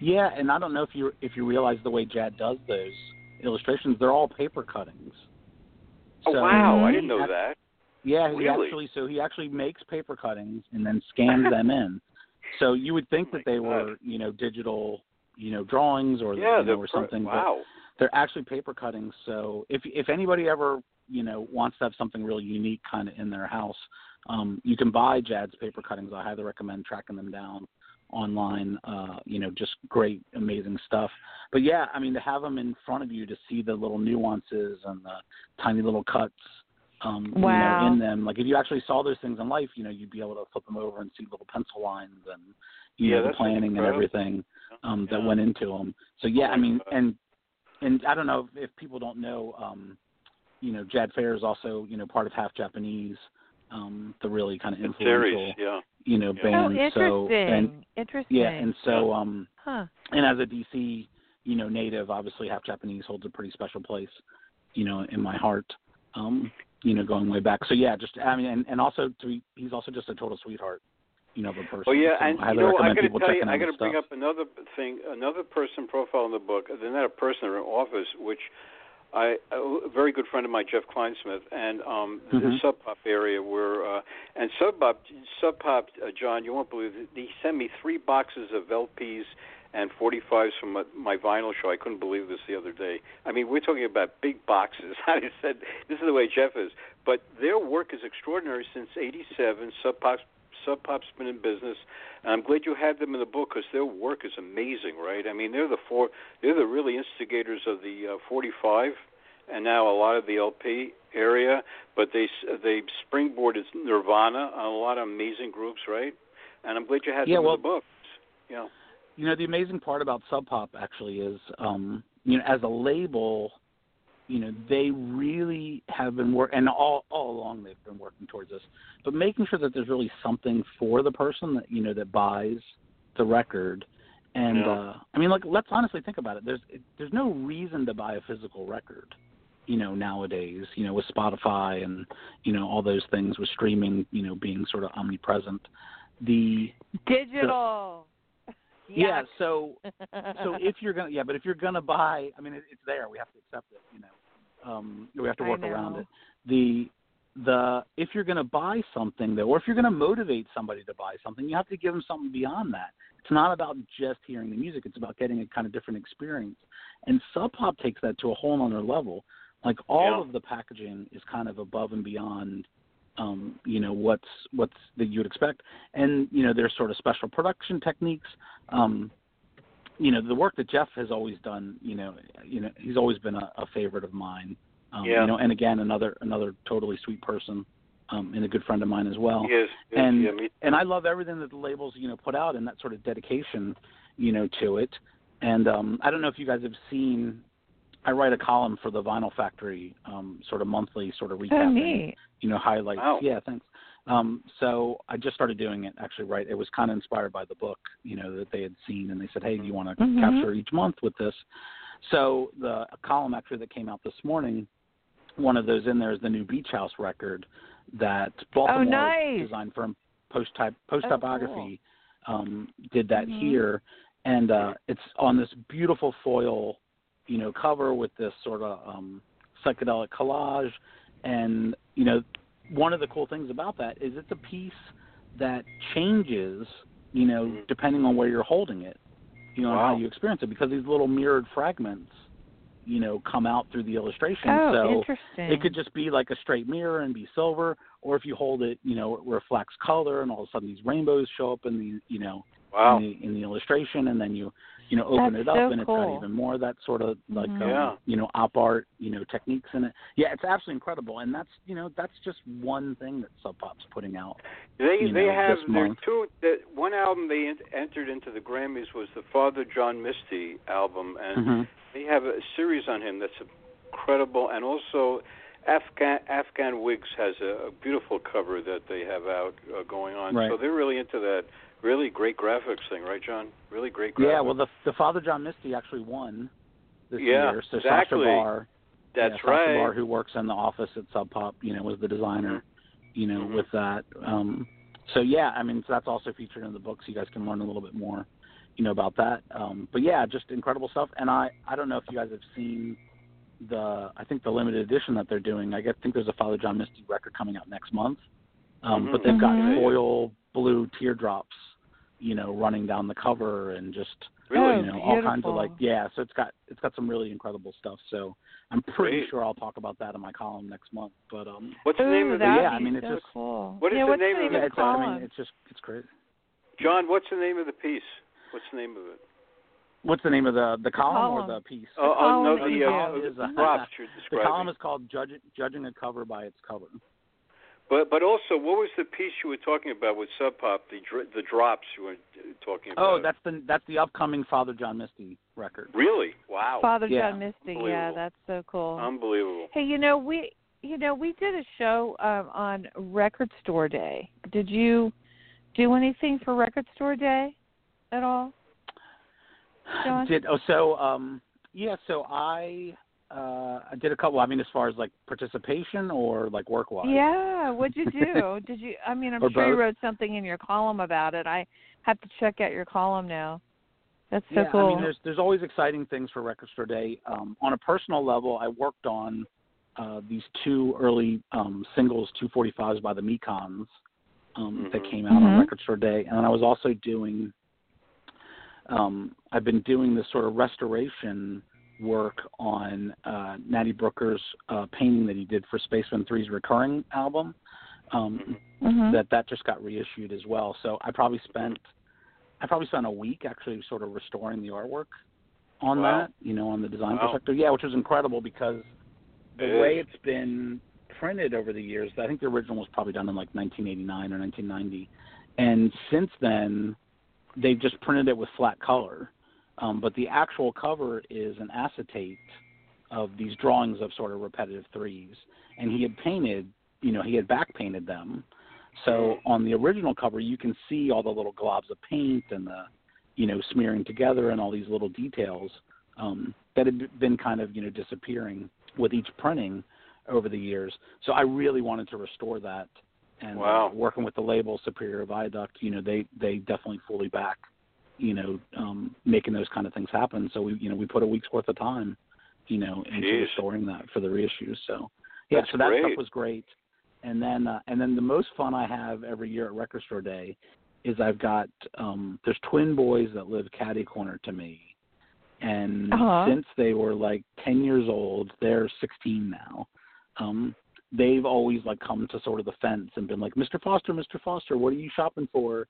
Yeah, and I don't know if you if you realize the way Jad does those illustrations, they're all paper cuttings. Oh So- wow, I didn't know that. Yeah, he Really? actually so he actually makes paper cuttings and then scans them in. So you would think Oh that they God. were, you know, digital, you know, drawings or Yeah, you know, or something, but Wow. they're actually paper cuttings. So if if anybody ever, you know, wants to have something really unique kind of in their house, um, you can buy Jad's paper cuttings. I highly recommend tracking them down online. Uh, you know, just great, amazing stuff. But yeah, I mean, to have them in front of you to see the little nuances and the tiny little cuts, um, Wow. you know, in them. Like if you actually saw those things in life, you know, you'd be able to flip them over and see little pencil lines and you Yeah, know the that's planning and everything um, that went into them. So yeah, I mean, and and I don't know if, if people don't know, um, you know, Jad Fair is also you know part of Half Japanese, um, the really kind of influential series, yeah. You know Yeah. band. oh, interesting. So and interesting. yeah, and so um, huh. and as a DC, you know, native, obviously half Japanese holds a pretty special place, you know, in my heart. Um, you know, going way back. So yeah, just I mean, and, and also to be, he's also just a total sweetheart, you know, of a person. Oh yeah, so and I you know, I recommend got to tell you, I out got to bring stuff. up another thing, another person profile in the book. They're not a person; they're an office, which I a very good friend of mine, Jeff Kleinsmith, and um the Mhm. Sub Pop area where uh and Sub Pop, Sub Pop, uh, John, you won't believe it, he sent me three boxes of LPs and 45s from my, my vinyl show. I couldn't believe this the other day. I mean, we're talking about big boxes. I said, this is the way Jeff is. But their work is extraordinary since '87. Sub Pop, Sub Pop's been in business, and I'm glad you had them in the book because their work is amazing, right? I mean, they're the four, they're the really instigators of the uh, 45, and now a lot of the LP area. But they they springboarded Nirvana on a lot of amazing groups, right? And I'm glad you had Yeah, them well- in the book. Yeah. You know, the amazing part about Sub Pop actually is, um, you know, as a label, you know, they really have been work and all all along they've been working towards this, but making sure that there's really something for the person that you know that buys the record. And Yeah. uh I mean, like, let's honestly think about it. There's there's no reason to buy a physical record, you know, nowadays. You know, with Spotify and you know all those things with streaming, you know, being sort of omnipresent. The Digital. Yeah, so so if you're gonna yeah but if you're gonna buy i mean it, it's there. We have to accept it you know. Um we have to work around it. The the if you're gonna buy something though or if you're gonna motivate somebody to buy something you have to give them something beyond that. It's not about just hearing the music. It's about getting a kind of different experience. And sub pop takes that to a whole other level. Like all Yeah. of the packaging is kind of above and beyond um, you know what's what's that you would expect, and you know there's sort of special production techniques. Um, you know the work that Jeff has always done. You know, you know he's always been a, a favorite of mine. Um, Yeah. You know, and again another another totally sweet person, um, and a good friend of mine as well. Yes. and yeah, and I love everything that the labels you know put out and that sort of dedication, you know, to it. And um, I don't know if you guys have seen. I write a column for the Vinyl Factory, um, sort of monthly, sort of Oh, recapping neat. you know highlights. Wow. Yeah, thanks. Um, so I just started doing it actually. Right, it was kind of inspired by the book, you know, that they had seen, and they said, "Hey, do you want to Mhm. capture each month with this?" So the a column actually that came out this morning, one of those in there is the new Beach House record that Baltimore Oh, nice. design firm Post Type Post Oh, Typography um, did that Mhm. here, and uh, it's on this beautiful foil you know, cover with this sort of um, psychedelic collage, and you know, one of the cool things about that is it's a piece that changes, you know, Mhm. depending on where you're holding it, you know, and Wow. how you experience it, because these little mirrored fragments, you know, come out through the illustration. Oh, so interesting. it could just be like a straight mirror and be silver, or if you hold it, you know, it reflects color, and all of a sudden these rainbows show up in the, you know, Wow. in the in the illustration, and then you, you know, open That's it up, so and it's cool. got even more of that sort of like, Mhm. um, Yeah. you know, op art, you know, techniques in it. Yeah, it's absolutely incredible, and that's, you know, that's just one thing that Sub Pop's putting out. They they know, have this their month. two. The, one album they en- entered into the Grammys was the Father John Misty album, and hmm they have a series on him that's incredible. And also, Afghan Afghan Whigs has a, a beautiful cover that they have out uh, going on. Right. So they're really into that really great graphics thing, right, John? Really great graphics. Yeah, well, the the Father John Misty actually won this Yeah, year. So exactly. Sasha Barr, that's yeah, Sasha right. Barr, who works in the office at Sub Pop, you know, was the designer, you know, Mhm. with that. Um, so yeah, I mean, so that's also featured in the book, so you guys can learn a little bit more, you know, about that. Um, but yeah, just incredible stuff. And I I don't know if you guys have seen the I think the limited edition that they're doing. I guess think there's a Father John Misty record coming out next month. Um, Mhm. But they've got Mhm. foil blue teardrops, you know, running down the cover and just Really? You know all kinds of like yeah so it's got it's got some really incredible stuff so i'm pretty Great. sure i'll talk about that in my column next month but um What's the name of the that'd yeah, I mean, it's so just- cool. What is yeah, the name the of name it? yeah of it's the i mean it's just it's great John? What's the name of the piece? What's the name of it? what's the name of the the column, or column. the piece Oh, oh no, the you uh, the Is, uh, props you're the column is called judging judging a cover by its cover But but also, what was the piece you were talking about with Sub Pop? The dr- the drops you were uh, talking about. oh that's the that's the upcoming father john misty record really wow, Father Yeah. John Misty. Yeah, that's so cool. unbelievable. hey, you know we you know we did a show um, on Record Store Day. Did you do anything for Record Store Day at all? John? did oh so um yeah so i uh i did a couple i mean as far as like participation or like work wise Yeah, what'd you do? Did you? I mean, I'm Or sure you wrote something in your column about it. I have to check out your column now. That's so yeah, cool. I mean, there's there's always exciting things for Record Store Day. Um, on a personal level, I worked on uh, these two early um, singles, 245s by the Mekons, um, that Mhm. came out on Mhm. Record Store Day, and then I was also doing. Um, I've been doing this sort of restoration work on uh, Natty Brooker's uh, painting that he did for Spacemen 3's recurring album. Um, Mhm. that that just got reissued as well. So I probably spent I probably spent a week actually sort of restoring the artwork on Wow. that, you know, on the design Wow. perspective. Yeah, which was incredible because the It way is. it's been printed over the years, I think the original was probably done in like 1989 or 1990, and since then they've just printed it with flat color. Um, but the actual cover is an acetate of these drawings of sort of repetitive threes, and he had painted, you know, he had back painted them. So on the original cover, you can see all the little globs of paint and the, you know, smearing together and all these little details um, that had been kind of, you know, disappearing with each printing over the years. So I really wanted to restore that. And Wow. uh, working with the label Superior Viaduct, you know, they they definitely fully back, you know, um, making those kind of things happen. So we, you know, we put a week's worth of time, you know, into Jeez. restoring that for the reissues. So yeah, That's so that great. stuff was great and then uh, and then the most fun I have every year at Record Store Day is I've got um there's twin boys that live catty corner to me, and Uh-huh. since they were like ten years old, they're sixteen now. Um, they've always like come to sort of the fence and been like, Mr. Foster, Mr. Foster, what are you shopping for?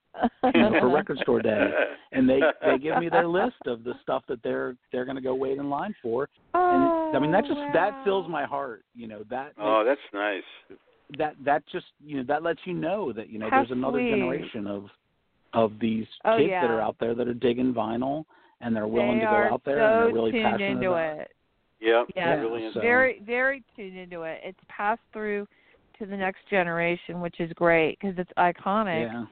You know, for Record Store Day, and they they give me their list of the stuff that they're they're going to go wait in line for, and I mean that just Oh, that fills my heart. You know that oh, that's nice. that that just you know that lets you know that you know How there's another sweet. generation of of these Oh, kids yeah. that are out there that are digging vinyl and they're willing they to go out there so and they're really tuned passionate into about it. Yeah, Yeah, really. so- very very tuned into it. It's passed through to the next generation, which is great because it's iconic. Yeah.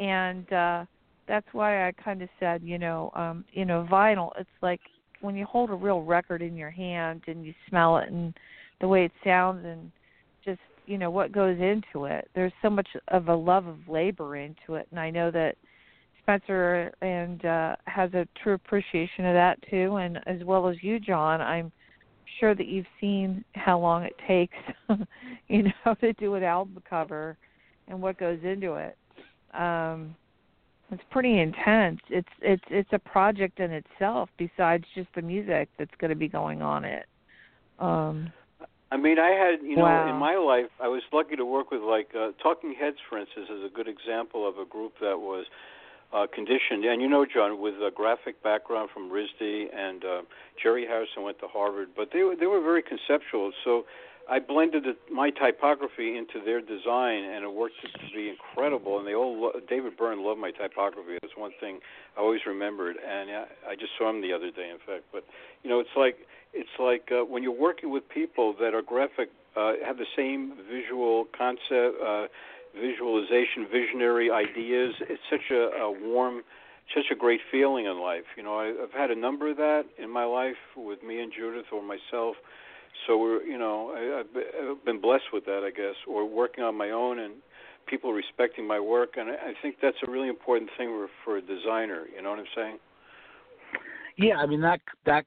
and uh that's why I kind of said, you know, um, you know, vinyl. It's like when you hold a real record in your hand and you smell it and the way it sounds and just you know what goes into it. There's so much of a love of labor into it, and I know that Spencer and uh has a true appreciation of that too. And as well as you John I'm sure that you've seen how long it takes you know to do an album cover and what goes into it. Um it's pretty intense. It's it's it's a project in itself besides just the music that's going to be going on it. Um I mean, I had, you know, wow. in my life, I was lucky to work with like uh, Talking Heads, for instance, is a good example of a group that was uh, conditioned. And you know, John, with a graphic background from RISD, and uh, Jerry Harrison went to Harvard, but they were they were very conceptual. So I blended the, my typography into their design, and it worked to be incredible. And they all, lo- David Byrne loved my typography. That's one thing I always remembered. And I, I just saw him the other day, in fact. But you know, it's like it's like uh, when you're working with people that are graphic, uh, have the same visual concept, uh, visualization, visionary ideas. It's such a, a warm, such a great feeling in life. You know, I, I've had a number of that in my life with me and Judith or myself. So we're, you know, I, I've been blessed with that, I guess, or working on my own and people respecting my work, and I think that's a really important thing for, for a designer. You know what I'm saying? Yeah, I mean that that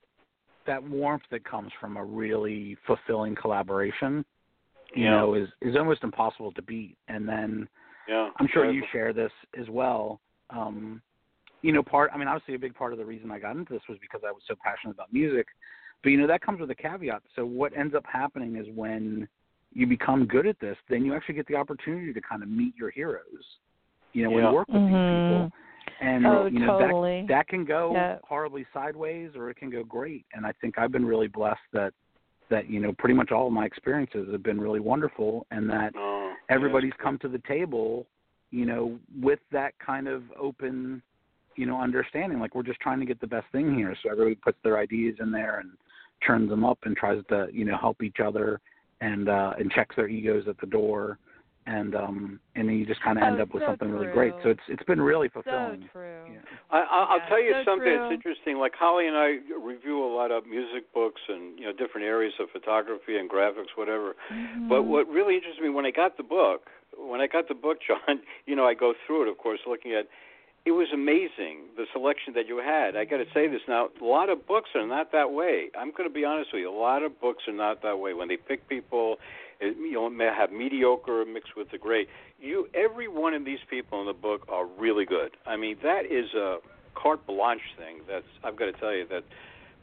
that warmth that comes from a really fulfilling collaboration, you yeah. know, is is almost impossible to beat. And then yeah, I'm sure you share this as well. Um, you know, part I mean, obviously a big part of the reason I got into this was because I was so passionate about music. But you know, that comes with a caveat. So what ends up happening is when you become good at this, then you actually get the opportunity to kind of meet your heroes. You know, Yeah. and work with Mhm. these people. And Oh, you know totally. that that can go Yeah. horribly sideways or it can go great. And I think I've been really blessed that that you know pretty much all of my experiences have been really wonderful and that Oh, everybody's come to the table, you know, with that kind of open, you know, understanding. Like we're just trying to get the best thing here. So everybody puts their ideas in there and turns them up and tries to, you know, help each other and uh and checks their egos at the door and um and then you just kind of end Oh, up with so something really great. So it's it's been really fulfilling. so fulfilling. true Yeah. I, I- I'll Yeah, tell you so something true. that's interesting. Like Holly and I review a lot of music books and you know different areas of photography and graphics, whatever. But Mhm. what really interested me when I got the book, when I got the book, John, you know, I go through it, of course, looking at. It was amazing the selection that you had. I got to say this now. A lot of books are not that way. I'm going to be honest with you. A lot of books are not that way. When they pick people, it, you know, may have mediocre mixed with the great. You, every one of these people in the book are really good. I mean, that is a carte blanche thing. That's I've got to tell you that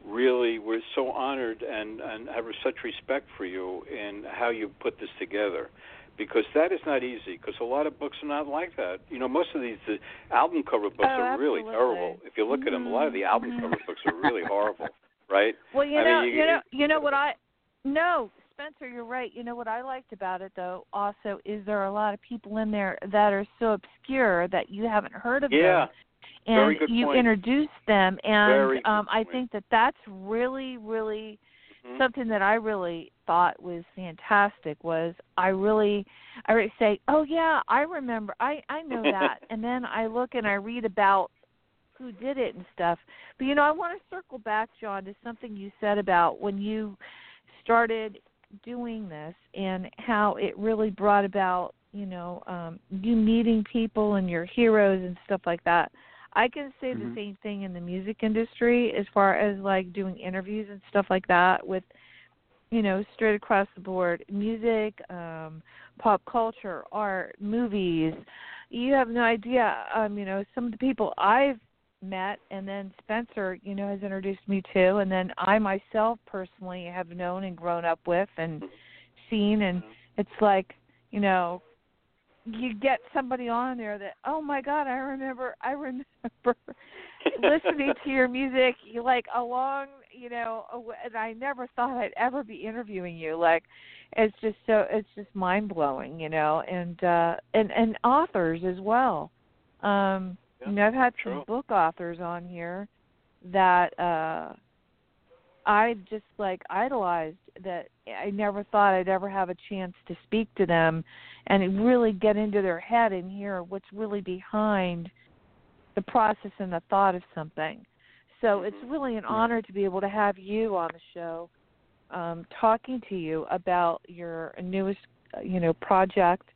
really we're so honored and and have such respect for you in how you put this together because that is not easy because a lot of books are not like that you know most of these the album cover books Oh, are really terrible if you look at them a lot of the album cover books are really horrible right Well, you I know, mean, you- you know, you know what I no, Spencer, you're right. You know what I liked about it though also is there are a lot of people in there that are so obscure that you haven't heard of yeah them and Very good you point. introduce them and Very good um I point. think that that's really really Mhm. something that I really thought was fantastic was I really I would say, "Oh yeah, I remember. I I know that." and then I look and I read about who did it and stuff. But you know, I want to circle back, John, to something you said about when you started doing this and how it really brought about, you know, um you meeting people and your heroes and stuff like that. I can say Mhm. the same thing in the music industry as far as like doing interviews and stuff like that with you know, straight across the board, music, um, pop culture, art, movies. You have no idea. Um, you know, some of the people I've met and then Spencer, you know, has introduced me to and then I myself personally have known and grown up with and seen and it's like, you know, you get somebody on there that oh my god, I remember I remember listening to your music you like along you know and i never thought i'd ever be interviewing you like it's just so it's just mind blowing you know and uh and and authors as well. Um Yeah, you know i've had true. some book authors on here that uh i just like idolized that i never thought i'd ever have a chance to speak to them and really get into their head and hear what's really behind the process and the thought of something. So it's Mhm. really an honor to be able to have you on the show, um, talking to you about your newest, uh, you know, project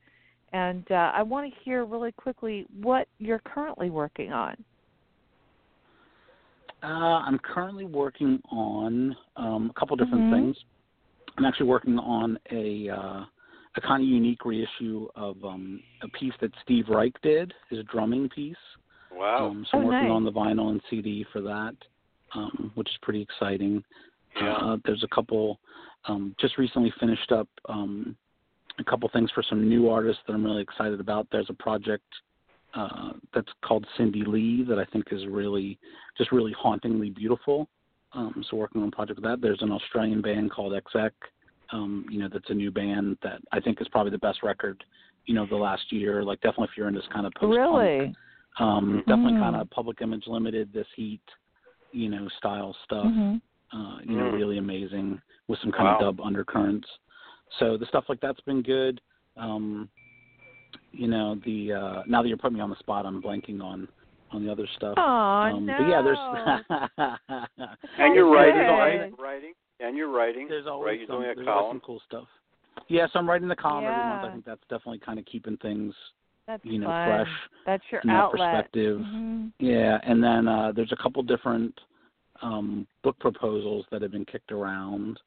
And uh, I want to hear really quickly what you're currently working on. Uh, I'm currently working on um, a couple different Mhm. things. I'm actually working on a uh, a kind of unique reissue of um, a piece that Steve Reich did, his drumming piece. Wow. Um, so Oh, I'm working nice. on the vinyl and CD for that, um, which is pretty exciting. yeah. Uh, there's a couple. Um, just recently finished up um, a couple things for some new artists that I'm really excited about. There's a project uh, that's called Cindy Lee that I think is really just really hauntingly beautiful. Um, so working on a project with that. There's an Australian band called Exek. Um, you know, that's a new band that I think is probably the best record, you know, the last year. Like definitely if you're in this kind of post Really? um, definitely Mhm. kind of public image limited, this heat, you know, style stuff. hmm Uh, you know, Mm. really amazing with some kind Wow. of dub undercurrents. So the stuff like that's been good. Um, you know, the uh, now that you're putting me on the spot, I'm blanking on on the other stuff. Oh um, no! But yeah, there's and you're writing, There's right? always- writing, and you're writing, there's always right? You're some, doing a there's column. some cool stuff. Yeah, so I'm writing the column every month. I think that's definitely kind of keeping things, That's you know, fun. fresh That's your from that outlet. perspective. Mhm. Yeah, and then uh, there's a couple different um, book proposals that have been kicked around,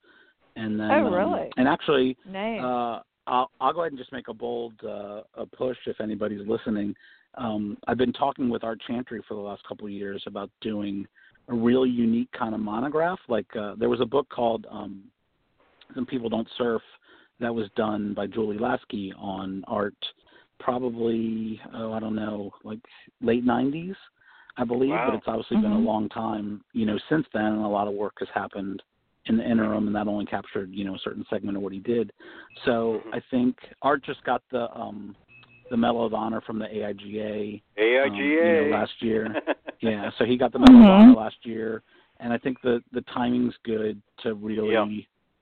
and then Oh, um, really? and actually, Nice. uh, I'll, I'll go ahead and just make a bold uh, a push if anybody's listening. Um, I've been talking with Art Chantry for the last couple of years about doing a really unique kind of monograph. Like uh, there was a book called um, "Some People Don't Surf" that was done by Julie Lasky on art, probably oh I don't know like late '90s, I believe. Wow. But it's obviously been a Mhm. long time, you know, since then, and a lot of work has happened in the interim, and that only captured you know a certain segment of what he did. So Mhm. I think Art just got the um, the Medal of Honor from the AIGA AIGA. um, you know, last year. yeah, so he got the Medal Mhm. of Honor last year, and I think the the timing's good to really Yeah.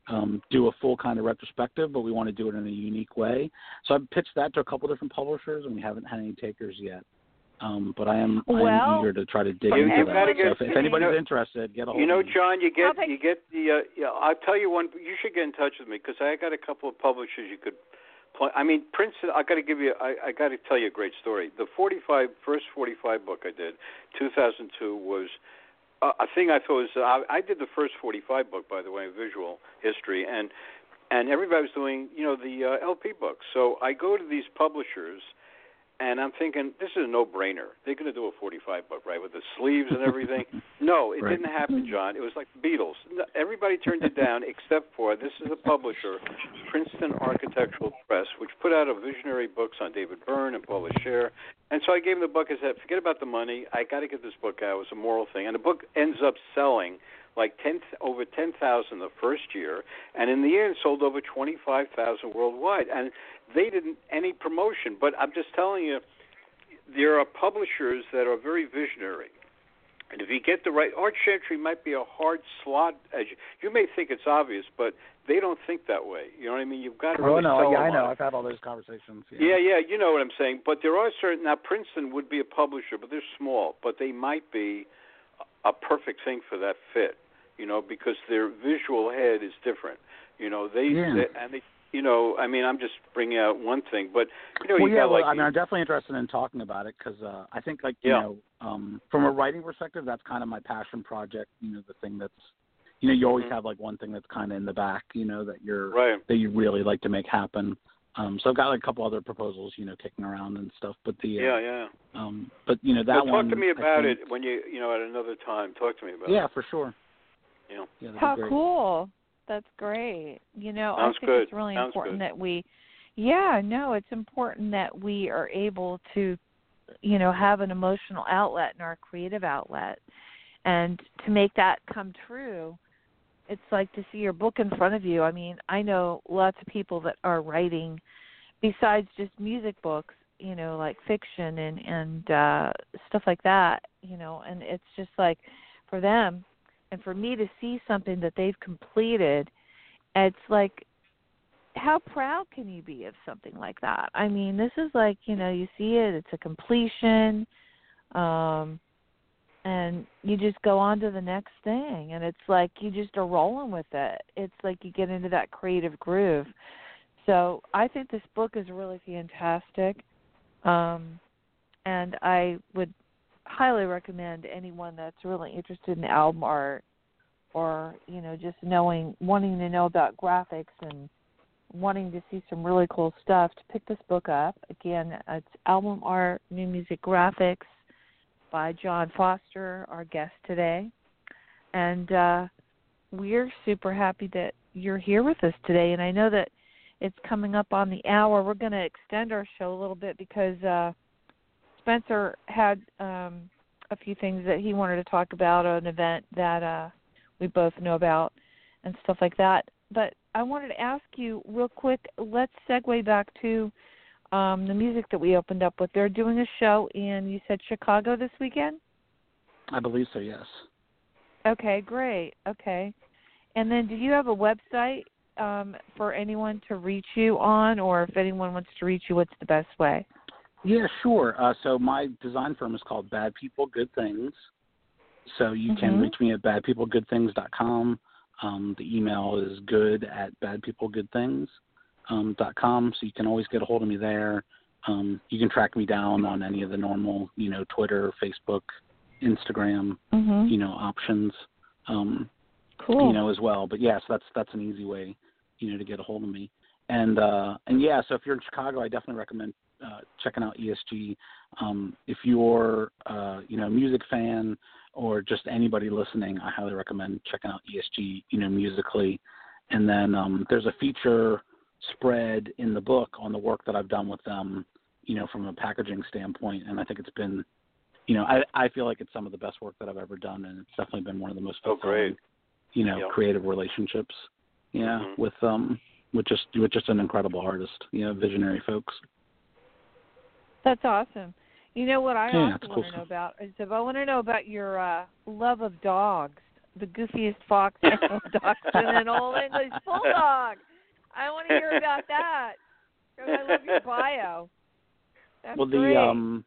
um, do a full kind of retrospective, but we want to do it in a unique way. So I've pitched that to a couple different publishers, and we haven't had any takers yet. Um, but I am I am eager to try to dig into that. gotta So if, if anybody's you know- interested, get a hold You know, of me. John, you get you get the. Uh, yeah, I'll tell you one. You should get in touch with me because I got a couple of publishers you could. Play. I mean, Princeton. I got to give you. I, I got to tell you a great story. The 45 first 45 book I did, 2002, was uh, a thing I thought was. I, I did the first 45 book, by the way, visual history, and and everybody was doing, you know, the uh, LP books. So I go to these publishers and I'm thinking this is a no-brainer. They're going to do a 45 book, right, with the sleeves and everything. no, it Right. didn't happen, John. It was like the Beatles. Everybody turned it down except for this is a publisher, Princeton Architectural Press, which put out a visionary books on David Byrne and Paula Scher. And so I gave him the book. I said, forget about the money. I got to get this book out. It was a moral thing, and the book ends up selling like 10 over 10,000 the first year, and in the end sold over 25,000 worldwide. And they didn't any promotion, but I'm just telling you, there are publishers that are very visionary. And if you get the right, Art Chantry might be a hard slot. As you, you may think it's obvious, but they don't think that way. You know what I mean? You've got to really oh no, yeah, I know. I've had all those conversations. Yeah, yeah, you know what I'm saying. But there are certain now Princeton would be a publisher, but they're small, but they might be a perfect thing for that fit. You know, because their visual head is different. You know, they, Yeah. they and they, you know, I mean, I'm just bringing out one thing, but you know, well, you yeah, got well, like I mean, I'm definitely interested in talking about it because uh, I think, like, you Yeah. know, um, from a writing perspective, that's kind of my passion project. You know, the thing that's, you know, you always Mhm. have like one thing that's kind of in the back, you know, that you're right. that you really like to make happen. Um, so I've got like a couple other proposals, you know, kicking around and stuff. But the uh, Yeah, yeah. um, but you know that well, talk one. to me about think- it when you, you know, at another time. Talk to me about Yeah, it. for sure. You. Yeah, How great. cool. That's great. You know, Sounds I think good. it's really Sounds important good. that we Yeah, no, it's important that we are able to you know, have an emotional outlet and our creative outlet. And to make that come true, it's like to see your book in front of you. I mean, I know lots of people that are writing besides just music books, you know, like fiction and and uh stuff like that, you know, and it's just like for them and for me to see something that they've completed, it's like how proud can you be of something like that? I mean, this is like, you know, you see it, it's a completion. Um and you just go on to the next thing and it's like you just are rolling with it. It's like you get into that creative groove. So I think this book is really fantastic, um, and I would highly recommend anyone that's really interested in album art or you know just knowing wanting to know about graphics and wanting to see some really cool stuff to pick this book up. Again it's album art new music graphics by john foster our guest today. And uh we're super happy that you're here with us today. And i know that it's coming up on the hour. We're going to extend our show a little bit because uh spencer had um a few things that he wanted to talk about an event that uh we both know about and stuff like that. But I wanted to ask you real quick. Let's segue back to um, the music that we opened up with. They're doing a show in you said Chicago this weekend. I believe so. Yes. Okay, great. Okay, and then do you have a website um, for anyone to reach you on, or if anyone wants to reach you, what's the best way? Yeah, sure. Uh, so my design firm is called Bad People Good Things. So you mm-hmm. can reach me at badpeoplegoodthings.com. Um, the email is good at badpeoplegoodthings.com. Um, dot com, so you can always get a hold of me there. Um, you can track me down on any of the normal, you know, Twitter, Facebook, Instagram, mm-hmm. you know, options. Um, cool. You know, as well. But yes, that's that's an easy way, you know, to get a hold of me. And uh, and yeah, so if you're in Chicago, I definitely recommend uh, checking out ESG. Um, if you're uh, you know a music fan or just anybody listening, I highly recommend checking out ESG. You know musically, and then um, there's a feature spread in the book on the work that I've done with them. You know from a packaging standpoint, and I think it's been you know I I feel like it's some of the best work that I've ever done, and it's definitely been one of the most oh, great. you know yep. creative relationships. Yeah, mm-hmm. with um with just with just an incredible artist, you know, visionary folks. That's awesome. You know what I yeah, also cool want to know about is if I want to know about your uh love of dogs, the goofiest fox dachshund and old English bulldog. I want to hear about that. I love your bio. That's well, the great. um,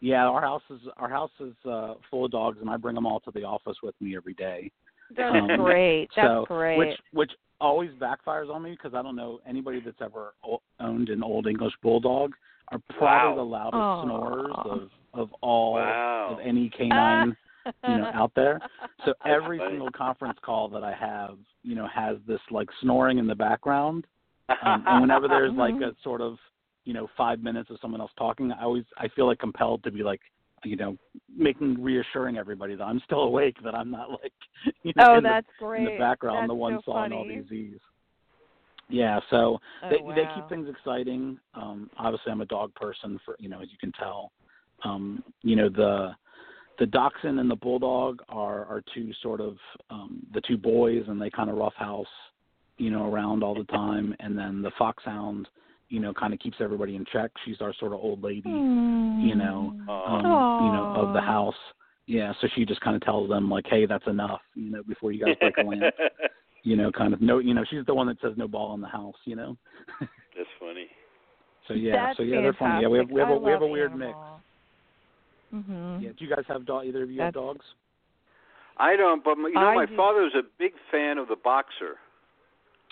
yeah, our house is our house is uh, full of dogs, and I bring them all to the office with me every day. That's um, great. That's so, great. Which which always backfires on me because I don't know anybody that's ever owned an old English bulldog are probably wow. the loudest Aww. snorers of of all wow. of any canine you know out there. So every single conference call that I have, you know, has this like snoring in the background. Um, and whenever there's like a sort of you know five minutes of someone else talking, I always I feel like compelled to be like you know making reassuring everybody that I'm still awake, that I'm not like you know oh, in, the, that's in the background that's the one so sawing all these Z's. Yeah, so Oh, they wow. they keep things exciting. Um, obviously, I'm a dog person, for you know, as you can tell. Um, you know, the the dachshund and the bulldog are are two sort of um, the two boys, and they kind of roughhouse, you know, around all the time. And then the foxhound, you know, kind of keeps everybody in check. She's our sort of old lady, you know, um, you know, of the house. Yeah, so she just kind of tells them like, "Hey, that's enough," you know, before you guys break a lamp you know, kind of no, you know, she's the one that says no ball in the house, you know. That's funny. so yeah, That's so yeah, they're funny. Yeah, we have we have a we have a I love weird mix. animals. Mhm. Yeah, do you guys have dog? Either of you have dogs? I don't, but my- you know, I my do. father was a big fan of the boxer,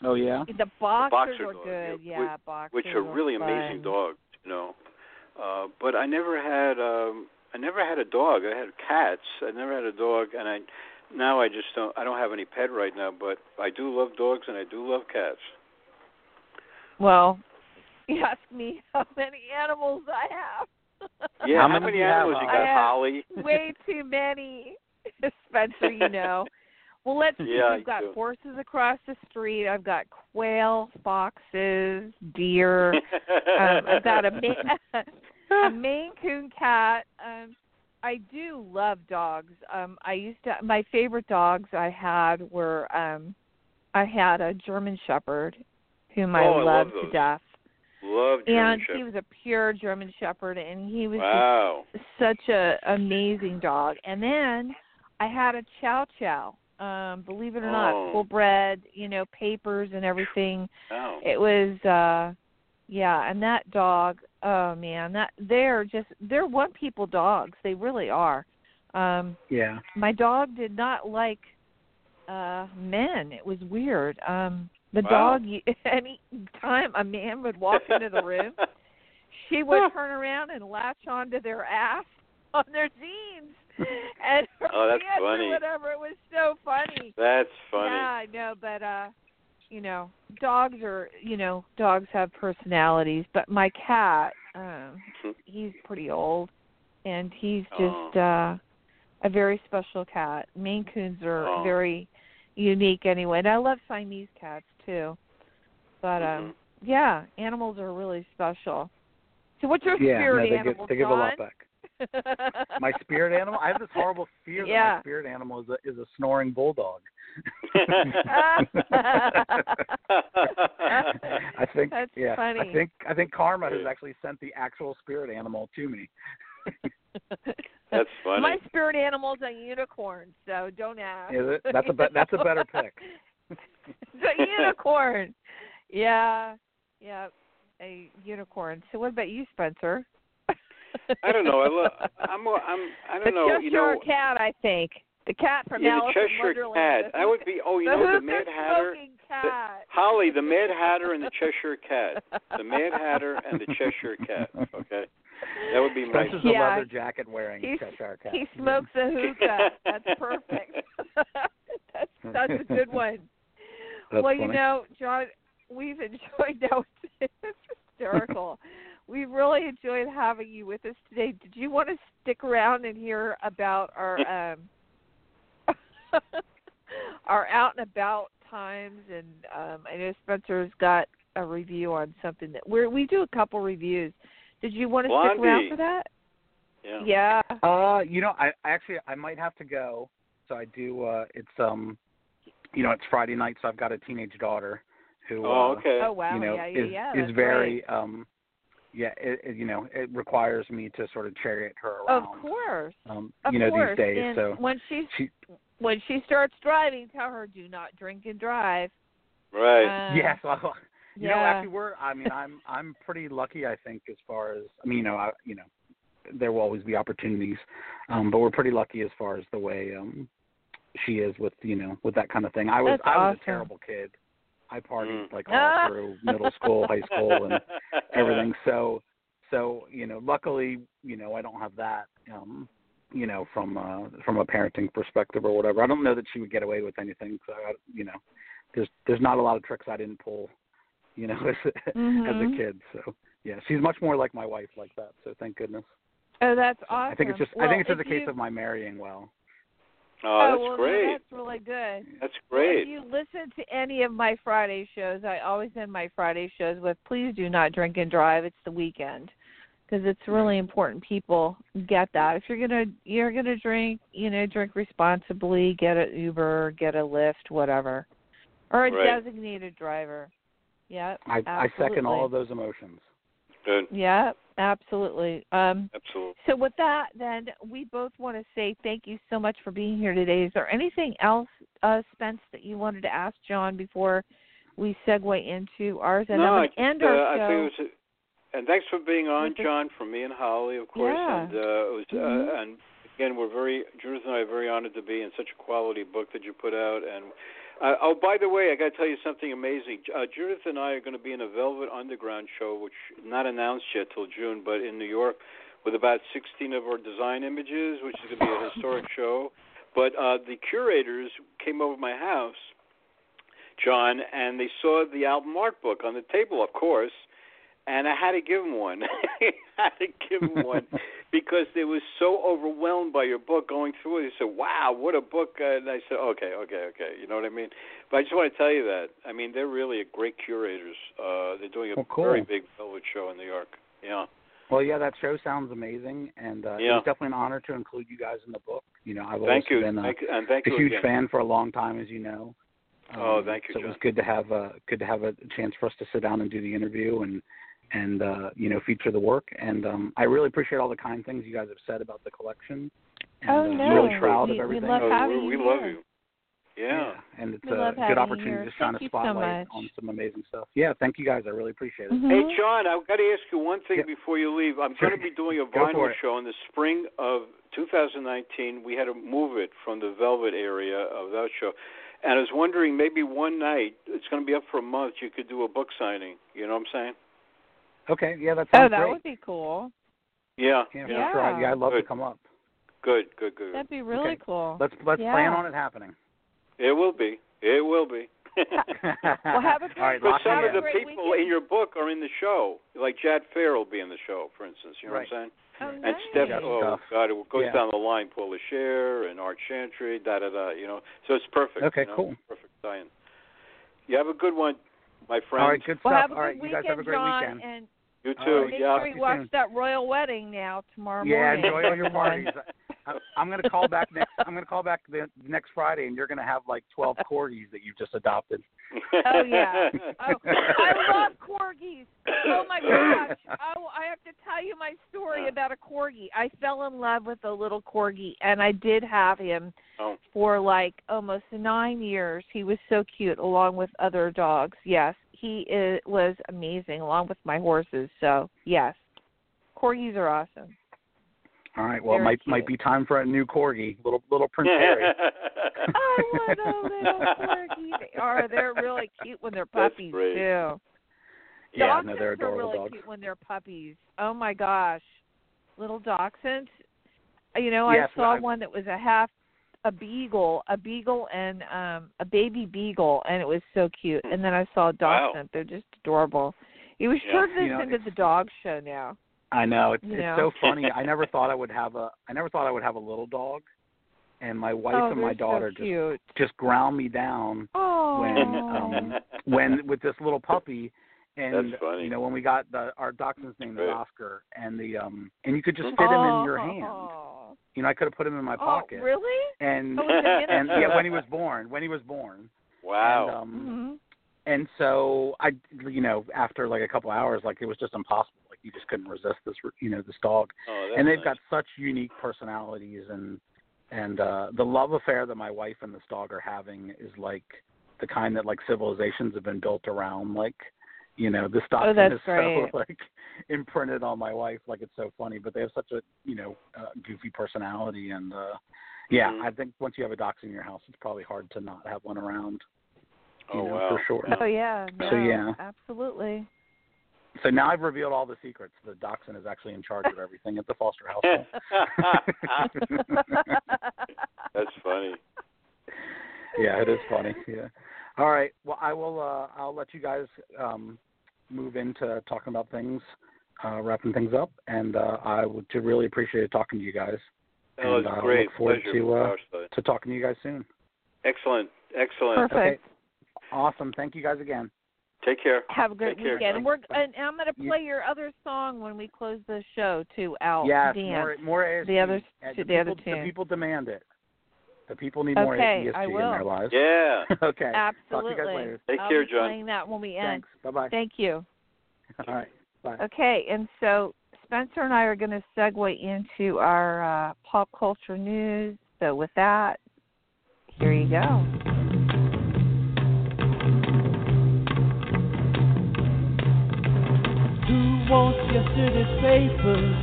Oh yeah. The boxers boxer are dog, good. yeah, Yeah, boxers. which are really fun. amazing dogs, you know. Uh, but I never had um I never had a dog. I had cats. I never had a dog, and I now I just don't. I don't have any pet right now, but I do love dogs and I do love cats. Well, you ask me how many animals I have. Yeah, How how, many many do you have, animals you got, I have Holly? Way too many, Spencer. You know. Well, let's see. Yeah, We've I got do. horses across the street. I've got quail, foxes, deer. um, I've got a Ma- a Maine Coon cat. Um, I do love dogs. Um, I used to. My favorite dogs I had were. Um, I had a German Shepherd, whom I Oh, I love loved to death, love German and Shepherd. he was a pure German Shepherd, and he was wow. such a amazing dog. And then I had a Chow Chow. Um, believe it or Oh. not, full bred, you know, papers and everything. Wow. It was uh yeah, and that dog, oh man, that they're just they're one people dogs. They really are. Um Yeah. my dog did not like uh men. It was weird. Um The Wow. dog, any time a man would walk into the room, she would turn around and latch onto their ass on their jeans and her Oh, that's pants funny. or whatever. It was so funny. That's funny. Yeah, I know, but uh you know, dogs are you know, dogs have personalities, but my cat, um, he's pretty old and he's just Oh. uh a very special cat. Maine Coons are Oh. very unique anyway. And I love Siamese cats too. But um Mhm. yeah, animals are really special. So what's your Yeah, no, spirit they animal, give they give a lot back. My spirit animal. I have this horrible fear that my spirit animal is a is a snoring bulldog. I think That's yeah. funny. I think I think Karma has actually sent the actual spirit animal to me. That's funny. My spirit animal's a unicorn, so don't ask. Is it? That's a be- that's a better pick. it's a unicorn. Yeah, yeah, a unicorn. So what about you, Spencer? I don't know. I lo- I'm. a- I'm. I don't know. Cheshire You know. cat, I think. The cat from yeah, the Alice in Cheshire Wonderland. Cat. That would be. Oh, you the know the Mad Hatter. smoking cat. Holly, the Mad Hatter and the Cheshire Cat. The Mad Hatter and the Cheshire Cat. Okay, that would be my. Spencer's Yeah. a leather jacket wearing He's- Cheshire cat. He smokes a hookah. That's perfect. that's that's a good one. That's well, you know, John, we've enjoyed that. It's hysterical. We've really enjoyed having you with us today. Did you want to stick around and hear about our um our out and about times? And um I know Spencer's got a review on something that we're we do a couple reviews. Did you want to stick around for that? Yeah. Yeah. Uh, you know, I I actually I might have to go. So I do. uh It's um, you know, it's Friday night, so I've got a teenage daughter who. Oh, uh, okay. Oh wow, you know, yeah, yeah, is yeah. is very great. um, yeah, it, it, you know, it requires me to sort of chariot her around. Of course. Um, Of you know, course. these days. and so when she's she, when she starts driving, tell her do not drink and drive. Right. Um, yes, well, you know, actually, we're. I mean, I'm I'm pretty lucky, I think, as far as I mean, you know, I, you know, there will always be opportunities, um, but we're pretty lucky as far as the way um she is with you know with that kind of thing. I was That's I was awesome. a terrible kid. I partied Mm. like all through middle school, high school, and everything. So so you know, luckily, you know, I don't have that. Um, you know, from uh from a parenting perspective or whatever. I don't know that she would get away with anything. So I, you know, there's there's not a lot of tricks I didn't pull. You know, as, as a Mhm. kid. So yeah, she's much more like my wife like that. So thank goodness. Oh, that's awesome. I think it's just well, I think it's just a case you, of my marrying well. Oh, oh, that's well, great. that's really good. That's Well, great. if you listen to any of my Friday shows, I always end my Friday shows with "Please do not drink and drive. It's the weekend." Because it's really important people get that. If you're gonna you're gonna drink, you know, drink responsibly. Get an Uber, get a Lyft, whatever, or a Right. designated driver. Yeah, I I second all of those emotions. Good. Yeah, absolutely. Um, Absolutely. so with that, then we both want to say thank you so much for being here today. Is there anything else, uh, Spence, that you wanted to ask John before we segue into ours? And no, I going just, to end uh, our I think it was. A, and thanks for being on, John, from me and Holly, of course. Yeah. And uh, it was, uh, and again, we're very Judith and I are very honored to be in such a quality book that you put out. And uh, oh, by the way, I got to tell you something amazing. Uh, Judith and I are going to be in a Velvet Underground show, which not announced yet till June, but in New York, with about 16 of our design images, which is going to be a historic show. But uh, the curators came over my house, John, and they saw the album art book on the table, of course, and I had to give them one. I had to give them one because they were so overwhelmed by your book going through it. They said, "Wow, what a book!" Uh, and I said, "Okay, okay, okay." You know what I mean? But I just want to tell you that. I mean, they're really a great curators. Uh, they're doing a Well, cool. very big velvet show in New York. Yeah. Well, yeah, that show sounds amazing, and uh, Yeah. was definitely an honor to include you guys in the book. You know, I've Thank you. been uh, Thank, and thank a huge again. fan for a long time, as you know. Oh, Um, thank you, So it was good to have a good to have a chance for us to sit down and do the interview and and uh, you know feature the work. And um, I really appreciate all the kind things you guys have said about the collection. And, Oh, uh, I'm really proud We- of we everything. love Oh, we you we love you. Yeah. and it's We a good opportunity here. to shine a you so spotlight on some amazing stuff. Yeah, thank you guys. I really appreciate it. Mhm. Hey, John, I've got to ask you one thing Yeah. before you leave. I'm going to be doing a vinyl show in the spring of 2019. We had to move it from the Velvet area of that show. and I was wondering maybe one night it's going to be up for a month. You could do a book signing. You know what I'm saying? Okay, yeah, that oh, sounds Oh, that great. would be cool. Yeah. yeah, Yeah. sure. I- Yeah, I'd love to come up. Good. Good. Good. That'd be really Okay. cool. Let's let's Yeah. plan on it happening. It will be. It will be. Well, have a All right, great- But lock some of the people weekend. in your book are in the show. Like Jad Fair will be in the show, for instance. You know Right. what I'm saying? Oh, And nice. Steph, Yeah, oh stuff. God, it goes Yeah. down the line. Paula Scher and Art Chantry, da da da. You know, so it's perfect. Okay, you know, cool. Perfect tie-in. You have a good one, my friend. All right, good Well, stuff. have a All right, good you guys have a great John, weekend. and You too. right. make yeah. sure you watch that royal wedding now tomorrow Yeah, morning. enjoy all your Come parties. I- I'm going to call back next. I'm going to call back the next Friday, and you're going to have like 12 corgis that you've just adopted. Oh yeah. Oh, I love corgis. Oh my gosh. Oh, I have to tell you my story about a corgi. I fell in love with a little corgi, and I did have him Oh. for like almost nine years. He was so cute, along with other dogs. Yes, he is, was amazing, along with my horses. So yes, corgis are awesome. All right. Well, it Very might might be time for a new corgi, little little Prince Harry. I want a little corgi. They are. They're really cute when they're puppies great. too. Yeah, Dachshunds no, they're are really dogs. cute when they're puppies. Oh my gosh, little dachshunds. You know, Yes, I saw I- one that was a half a beagle, a beagle and um a baby beagle, and it was so cute. And then I saw a Wow. dachshund. They're just adorable. He was Yeah. turned this You know, into the dog show now. I know it's You it's so funny. I never thought I would have a I never thought I would have a little dog, and my wife oh, and my they're daughter so just cute. just ground me down Oh, when um when with this little puppy and That's funny. you know when we got the our dachshund's name was Right. Oscar and the um and you could just fit him in your hand. Oh. You know I could have put him in my pocket Oh, really? and Oh, and yeah when he was born when he was born wow. and um hmm and so I you know after like a couple hours like it was just impossible like you just couldn't resist this you know this dog oh, that's and they've nice. got such unique personalities and and uh the love affair that my wife and this dog are having is like the kind that like civilizations have been built around like you know this dog Oh, that's is great. so like imprinted on my wife like it's so funny but they have such a you know uh, goofy personality and uh yeah Mhm. i think once you have a dachshund in your house it's probably hard to not have one around you oh know, wow. for sure. Oh yeah. No, So, yeah. Absolutely. So now i've revealed all the secrets the dachshund is actually in charge of everything at the foster household That's funny. yeah, it is funny. Yeah. All right. Well, I will. Uh, I'll let you guys um, move into talking about things, uh, wrapping things up, and uh, I would really appreciate talking to you guys. Oh, And, it's uh, great. look forward Pleasure. to, uh, uh, To talking to you guys soon. Excellent. Excellent. Perfect. Okay. Awesome. Thank you guys again. Take care. Have a great Take care, weekend. John. We're and I'm going to play your other song when we close the show too, Al. yes. Dan. More. More ESG. The other- Uh, the people, other The people demand it. The people need more Okay, ESG I in their lives. Yeah. okay. Absolutely. Talk to you guys later. Take I'll care, be John. Playing that when we end. Thanks. Bye bye. Thank you. All right. Bye. Okay, and so Spencer and I are going to segue into our uh, pop culture news. So with that, here you go. Wants yesterday's papers?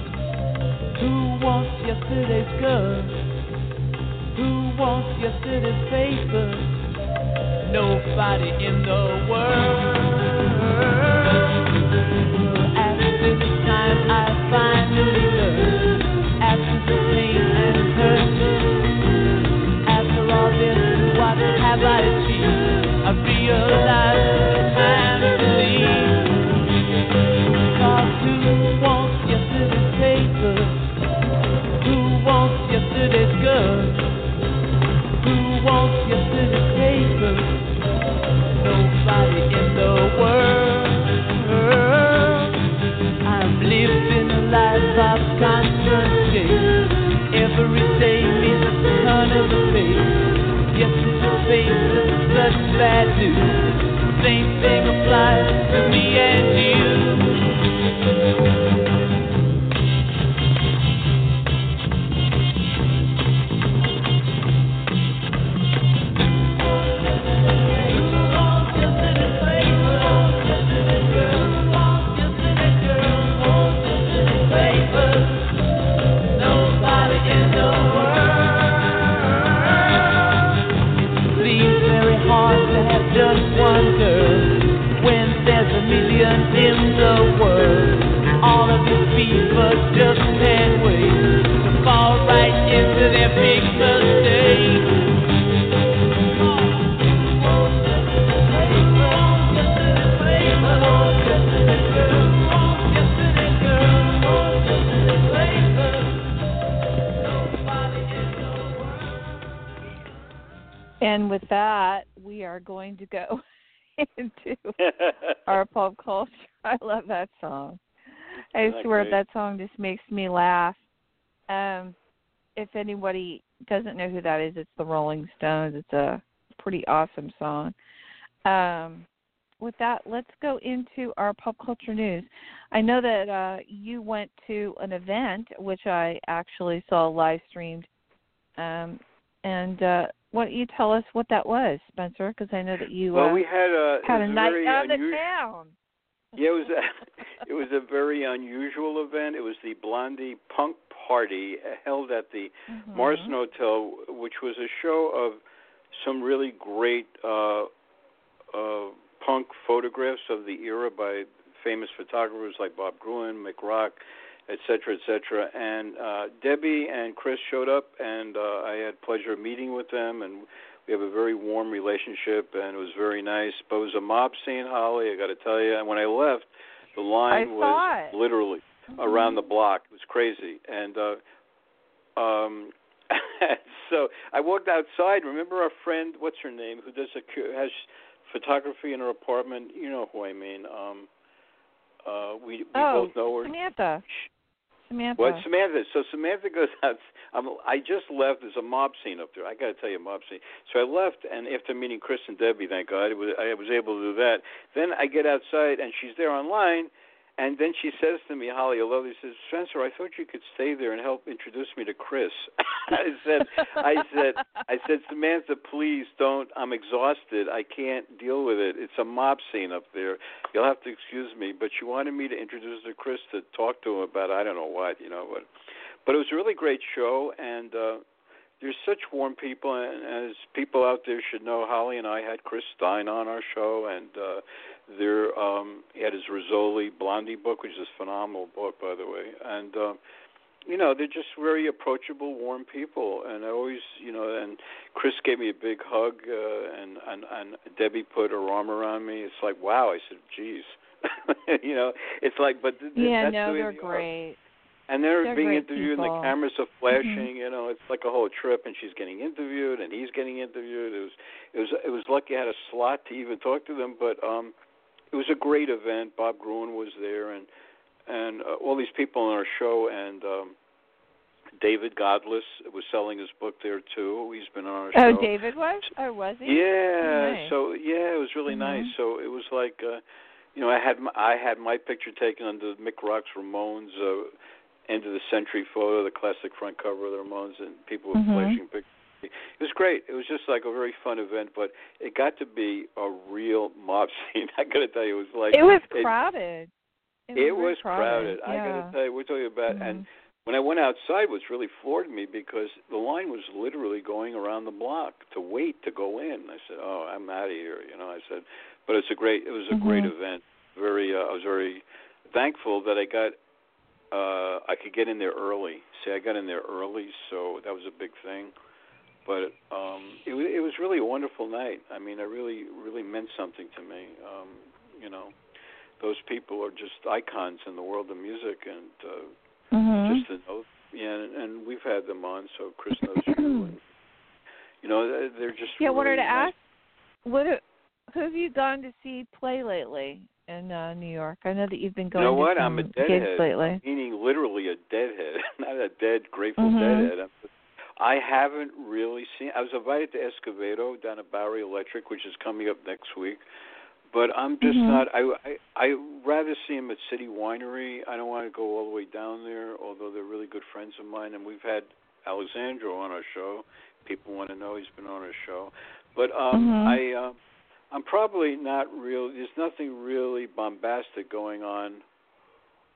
Who wants yesterday's girls? Who wants yesterday's papers? Nobody in the world. Same thing applies to me and you. And with that, we are going to go into our pop culture. I love that song. I Isn't that swear great? that song just makes me laugh. Um, if anybody doesn't know who that is, it's the Rolling Stones. It's a pretty awesome song. Um, with that, let's go into our pop culture news. I know that uh, you went to an event, which I actually saw live streamed. Um, and uh, why don't you tell us what that was, Spencer? Because I know that you well, uh, we had a had a night very out of town. Yeah, it was a, it was a very unusual event. It was the Blondie Punk Party held at the Mhm. Morrison Hotel, which was a show of some really great uh, uh, punk photographs of the era by famous photographers like Bob Gruen, Mick Rock, et cetera, et cetera. And uh, Debbie and Chris showed up, and uh, I had pleasure of meeting with them, and we have a very warm relationship, and it was very nice. But it was a mob scene, Holly. I got to tell you. And when I left, the line I was it. literally around the block. It was crazy, and uh, um, so I walked outside. Remember our friend, what's her name, who does a has photography in her apartment? You know who I mean. Um, uh, we we Oh, both know her. Samantha. Samantha. What Samantha? So Samantha goes out. I'm, I just left. There's a mob scene up there. I got to tell you, a mob scene. So I left, and after meeting Chris and Debbie, thank God, was, I was able to do that. Then I get outside, and she's there online, and then she says to me, Holly, love. She says, Spencer, I thought you could stay there and help introduce me to Chris. I said, I said, I said, Samantha, please don't. I'm exhausted. I can't deal with it. It's a mob scene up there. You'll have to excuse me. But she wanted me to introduce her to Chris to talk to him about I don't know what, you know. But but it was a really great show, and uh, there's such warm people, and as people out there should know, Holly and I had Chris Stein on our show, and uh, there um, he had his Rizzoli Blondie book, which is a phenomenal book, by the way, and. Uh, you know they're just very approachable, warm people, and I always, you know, and Chris gave me a big hug, uh, and and and Debbie put her arm around me. It's like, wow. I said, geez, you know, it's like, but th- yeah, that's no, the they're they are. great. And they're, They're being interviewed, people. Mm-hmm. the cameras are flashing. You know, it's like a whole trip. And she's getting interviewed, and he's getting interviewed. It was, it was, it was lucky I had a slot to even talk to them. But um, it was a great event. Bob Gruen was there, and and uh, all these people on our show, and um, David Godlis was selling his book there too. He's been on our show. Oh, David was? Oh, was he? Yeah. nice. So yeah, it was really Mhm. nice. So it was like, uh, you know, I had my, I had my picture taken under Mick Rock's Ramones uh, end of the century photo, the classic front cover of the Ramones, and people were Mhm. flashing pictures. It was great. It was just like a very fun event, but it got to be a real mob scene. I got to tell you, it was like It was it- crowded. It, it was, was crowded. I gotta tell you, we're talking about Mhm. and when I went outside, what's really floored me because the line was literally going around the block to wait to go in. I said, "Oh, I'm out of here," you know. I said, but it's a great, it was a great Mhm. event. Very, uh, I was very thankful that I got, uh, I could get in there early. See, I got in there early, so that was a big thing. But um, it was, it was really a wonderful night. I mean, it really, really meant something to me. Um, you know, those people are just icons in the world of music, and uh, Mhm. just to know yeah and, and we've had them on so chris knows you and you know they're- just Yeah, I wanted to nice. ask, what who have you gone to see play lately in uh, New York? I know that you've been you going know to what some i'm a deadhead lately. meaning literally a deadhead not a dead grateful Mhm. deadhead I'm, i haven't really seen i was invited to escovedo down at bowery electric which is coming up next week but i'm just Mhm. not i i i rather see him at city winery i don't want to go all the way down there although they're really good friends of mine and we've had alejandro on our show people want to know he's been on our show but um Mhm. i uh, i'm probably not real there's nothing really bombastic going on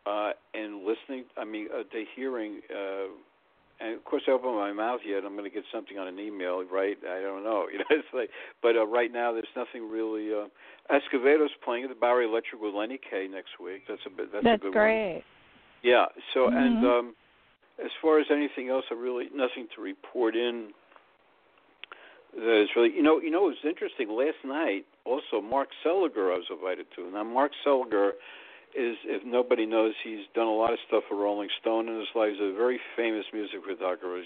uh and listening i mean uh, the hearing uh and of course I open my mouth yet. I'm going to get something on an email, right? I don't know. You know, it's like, but uh, right now there's nothing really. Uh, Escovedo's playing at the Bowery Electric with Lenny Kaye next week. That's a bit. That's, That's a good great. one. Yeah. So Mhm. and um, as far as anything else, I really nothing to report in. That is really, you know, you know, it was interesting. Last night, also Mark Seliger I was invited to. Now, Mark Seliger is, if nobody knows, he's done a lot of stuff for Rolling Stone in his life. He's a very famous music photographer.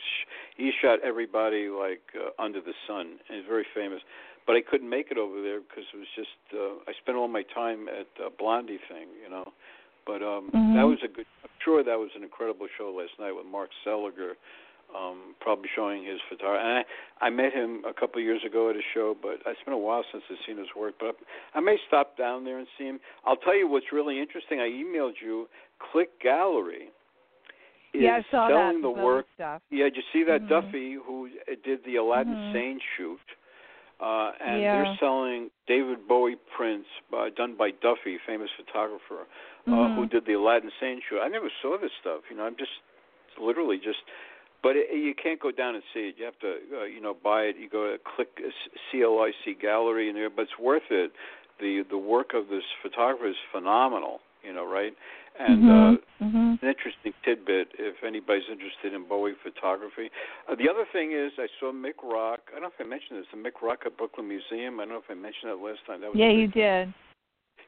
He shot everybody like uh, under the sun, and he's very famous. But I couldn't make it over there because it was just uh, I spent all my time at uh, Blondie thing, you know. But um Mhm. that was a good. I'm sure that was an incredible show last night with Mark Seliger, um, probably showing his photography. And I, I met him a couple of years ago at a show, but it's been a while since I've seen his work. But I may stop down there and see him. I'll tell you what's really interesting. I emailed you. CLIC Gallery is yeah, I saw selling that the work. stuff. Yeah, did you see that Mhm. Duffy who did the Aladdin Mhm. Sane shoot? Uh, and Yeah. they're selling David Bowie prints by, done by Duffy, famous photographer, uh, Mhm. who did the Aladdin Sane shoot. I never saw this stuff. You know, I'm just literally just, but it, you can't go down and see it. You have to, uh, you know, buy it. You go to click uh, CLIC Gallery in there, but it's worth it. The the work of this photographer is phenomenal. You know, right? And uh, Mhm. Mhm. an interesting tidbit if anybody's interested in Bowie photography. Uh, the other thing is I saw Mick Rock. I don't know if I mentioned this. The Mick Rock at Brooklyn Museum. I don't know if I mentioned that last time. That was Yeah, you thing. did.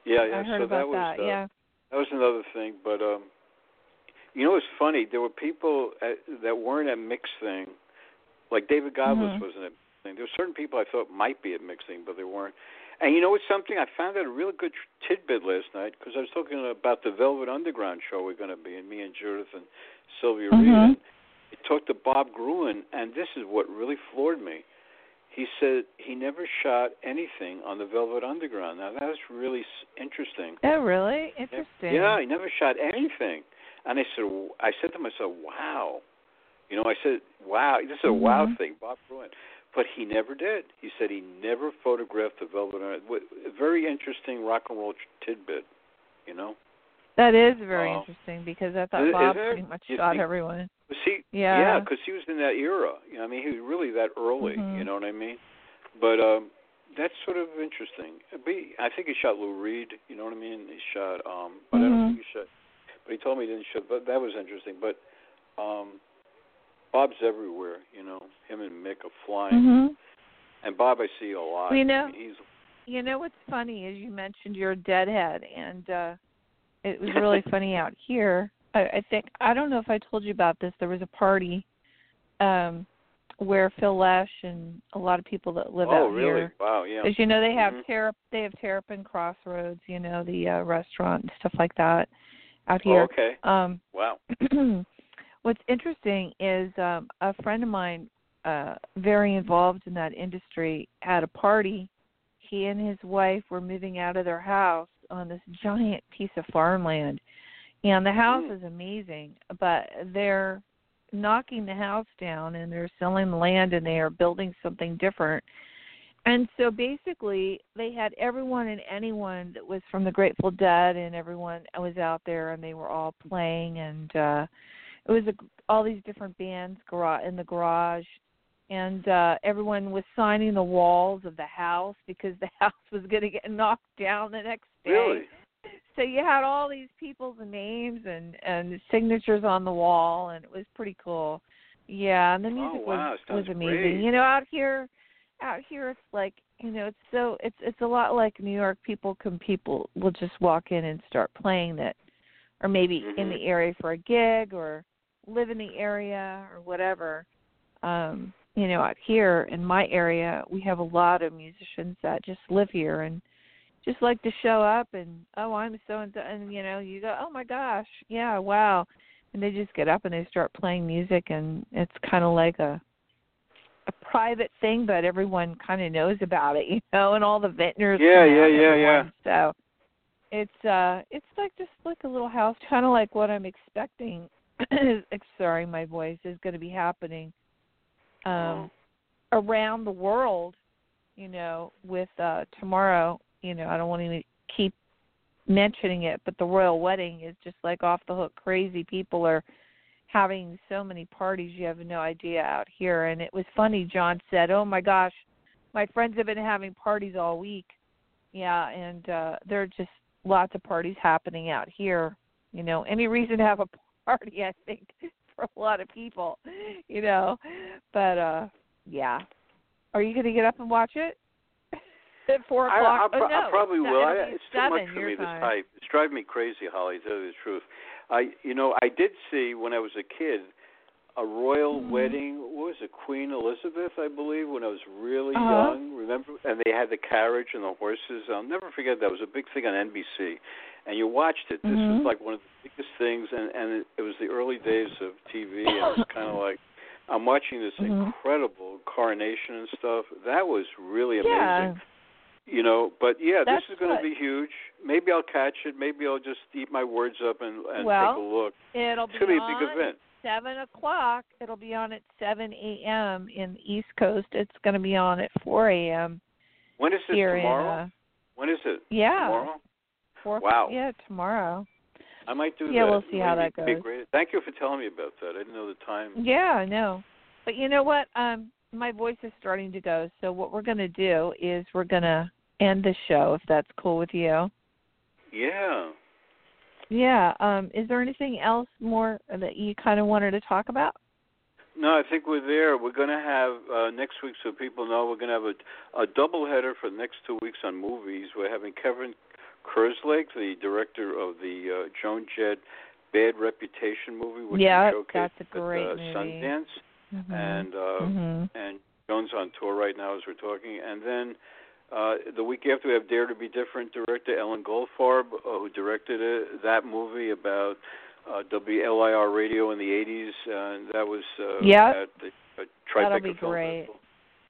Yeah, yeah. I heard so about that was that. uh, yeah. that was another thing. But um, you know, it's funny. There were people at, that weren't at Mick's thing, like David Godlis Mhm. wasn't at Mick's thing. There were certain people I thought might be at Mick's thing, but they weren't. And you know what's something? I found out a really good tidbit last night because I was talking about the Velvet Underground show we're going to be in, me and Judith and Sylvia Reed. Mhm. And I talked to Bob Gruen, and this is what really floored me. He said he never shot anything on the Velvet Underground. Now that's really interesting. Oh, really? Interesting. Yeah, he never shot anything. And I said, I said to myself, wow. You know, I said, wow, this is a wow Mhm. thing, Bob Gruen. But he never did. He said he never photographed the Velvet Underground. A very interesting rock and roll tidbit, you know. That is very Uh, interesting because I thought Bob pretty much You shot think- everyone. He? Yeah. Yeah, because he was in that era. You know, I mean, he was really that early. Mhm. You know what I mean? But um that's sort of interesting. I think he shot Lou Reed. You know what I mean? He shot. um But I don't Mhm. think he shot. But he told me he didn't show. But that was interesting. But um Bob's everywhere. You know, him and Mick are flying. Mhm. And Bob, I see a lot. You know- I mean, he's You know what's funny is you mentioned you're a deadhead, and uh it was really funny out here. I, I think I don't know if I told you about this. There was a party um where Phil Lesh and a lot of people that live oh out really? here. Wow, yeah. As you know, they have Mhm. Terrap they have Terrapin Crossroads, you know, the uh, restaurant and stuff like that out Oh, here. okay. Um Wow. what's interesting is um a friend of mine uh very involved in that industry had a party he and his wife were moving out of their house on this giant piece of farmland and the house Mm. is amazing but they're knocking the house down and they're selling the land and they are building something different and so basically they had everyone and anyone that was from the grateful dead and everyone was out there and they were all playing and uh it was a, all these different bands garage in the garage and uh everyone was signing the walls of the house because the house was going to get knocked down the next day Really? so you had all these people's names and and signatures on the wall and it was pretty cool yeah and the music Oh, wow. was was amazing great. you know out here out here it's like you know it's so it's it's a lot like new york people can people will just walk in and start playing that or maybe in Mhm. the area for a gig or live in the area or whatever um you know out here in my area we have a lot of musicians that just live here and just like to show up and oh i'm so and so and you know you go oh my gosh yeah wow and they just get up and they start playing music and it's kind of like a private thing but everyone kind of knows about it you know and all the vintners Yeah, yeah, yeah, out, yeah, so it's uh it's like just like a little house kind of like what i'm expecting sorry my voice is going to be happening um around the world you know with uh tomorrow you know i don't want to keep mentioning it but the royal wedding is just like off the hook. Crazy people are having so many parties you have no idea out here and it was funny john said oh my gosh my friends have been having parties all week yeah and uh there are just lots of parties happening out here you know any reason to have a party i think for a lot of people you know but uh yeah are you going to get up and watch it at four o'clock I, pro- oh, no, I probably will. I, it's too much for me to time. type. It's driving me crazy, Holly. To tell you the truth, I you know I did see when I was a kid a royal Mhm. wedding. What was it, Queen Elizabeth, I believe, when I was really Uh-huh. young. Remember? And they had the carriage and the horses. I'll never forget that. It was a big thing on NBC, and you watched it. This Mhm. was like one of the biggest things, and and it, it was the early days of TV. And it was kind of like. I'm watching this Mhm. incredible coronation and stuff. That was really amazing yeah you know but yeah That's this is going to be huge maybe i'll catch it maybe i'll just eat my words up and and Well, take a look it'll it's be going to be a on big event seven o'clock. It'll be on at seven a.m. in the East Coast. It's going to be on at four a.m. when is it here tomorrow in. Uh, when is it yeah, tomorrow four. Wow. Yeah, tomorrow. i might do Yeah, that Yeah, we'll see how Maybe that it'd be goes. great. thank you for telling me about that i didn't know the time Yeah, I know. But you know what? Um, my voice is starting to go. So what we're going to do is we're going to end the show if that's cool with you. yeah Yeah. Um, is there anything else more that you kind of wanted to talk about? no i think we're there we're going to have uh next week so people know we're going to have a a double header for the next two weeks on movies we're having kevin kerslake the director of the uh joan jett bad reputation movie which Yeah, showcased that's a great at uh, movie. sundance Mm-hmm. and uh, hmm and Joan's on tour right now as we're talking. And then uh, the week after, we have Dare to Be Different director Ellen Goldfarb, uh, who directed it, that movie about uh, WLIR radio in the 80s, and that was uh, Yep. at the uh, Tribeca That'll be Film great. Festival.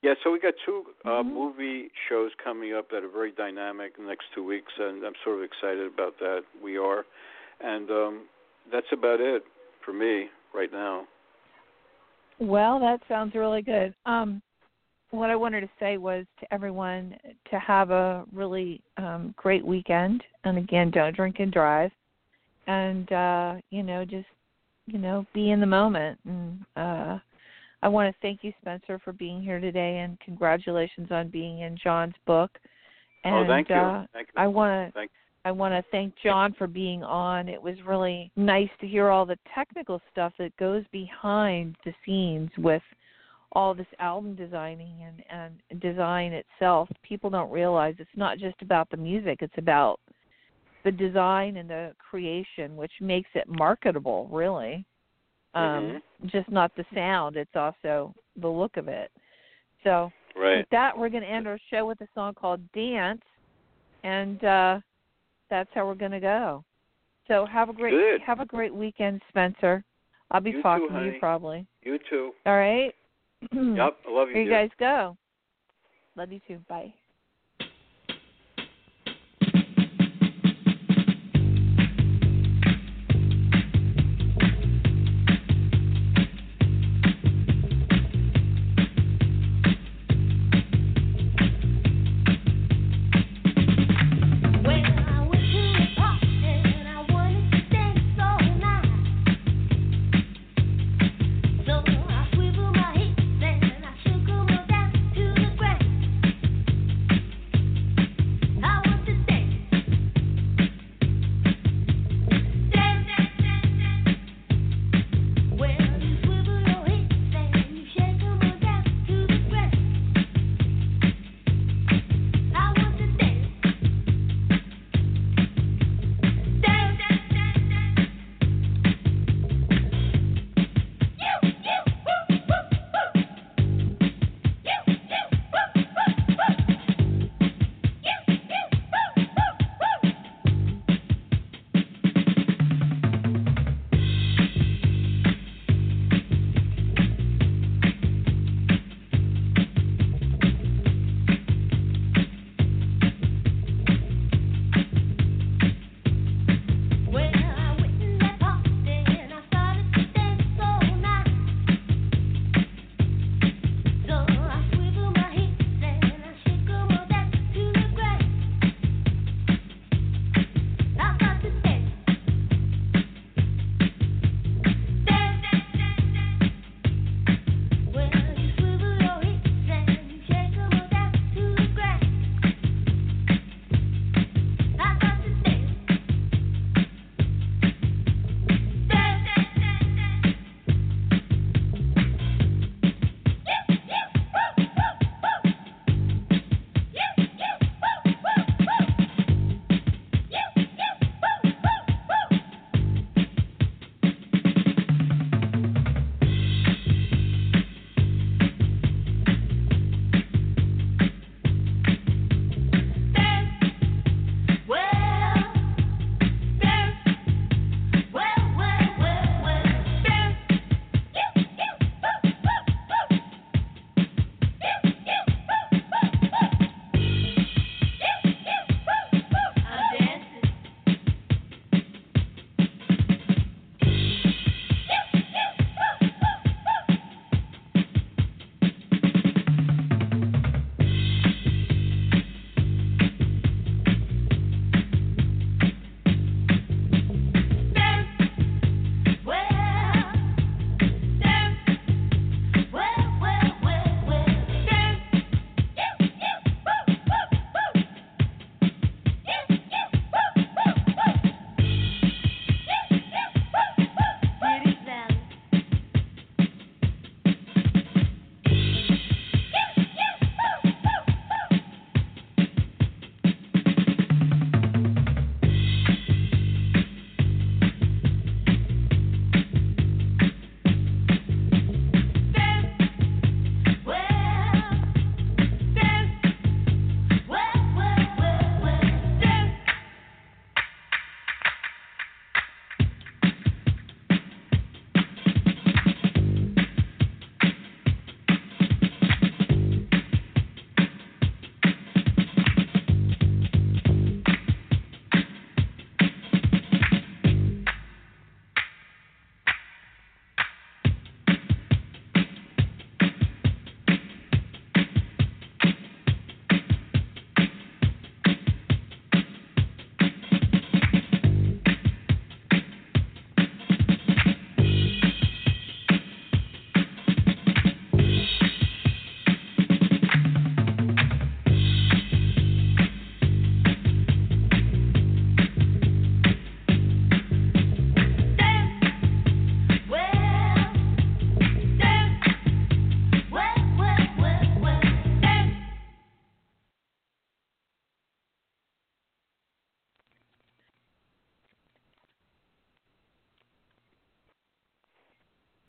Yeah, so we got two uh, Mhm. movie shows coming up that are very dynamic in the next two weeks, and I'm sort of excited about that. We are, and um, that's about it for me right now. Well, that sounds really good. Um, what I wanted to say was to everyone to have a really um, great weekend, and again, don't drink and drive, and uh, you know, just you know, be in the moment. And uh, I want to thank you, Spencer, for being here today, and congratulations on being in John's book. And oh, thank you. Uh, thank you. I want to I want to thank John for being on. It was really nice to hear all the technical stuff that goes behind the scenes with all this album designing and and design itself. People don't realize it's not just about the music, it's about the design and the creation which makes it marketable, really. Um just not the sound, it's also the look of it. So, Right. with that, we're going to end our show with a song called Dance, and uh, that's how we're going to go. So have a great Good. have a great weekend, Spencer. I'll be You too, talking to you probably. You too. All right. Yep. I love you. Here you guys go. Love you too. Bye.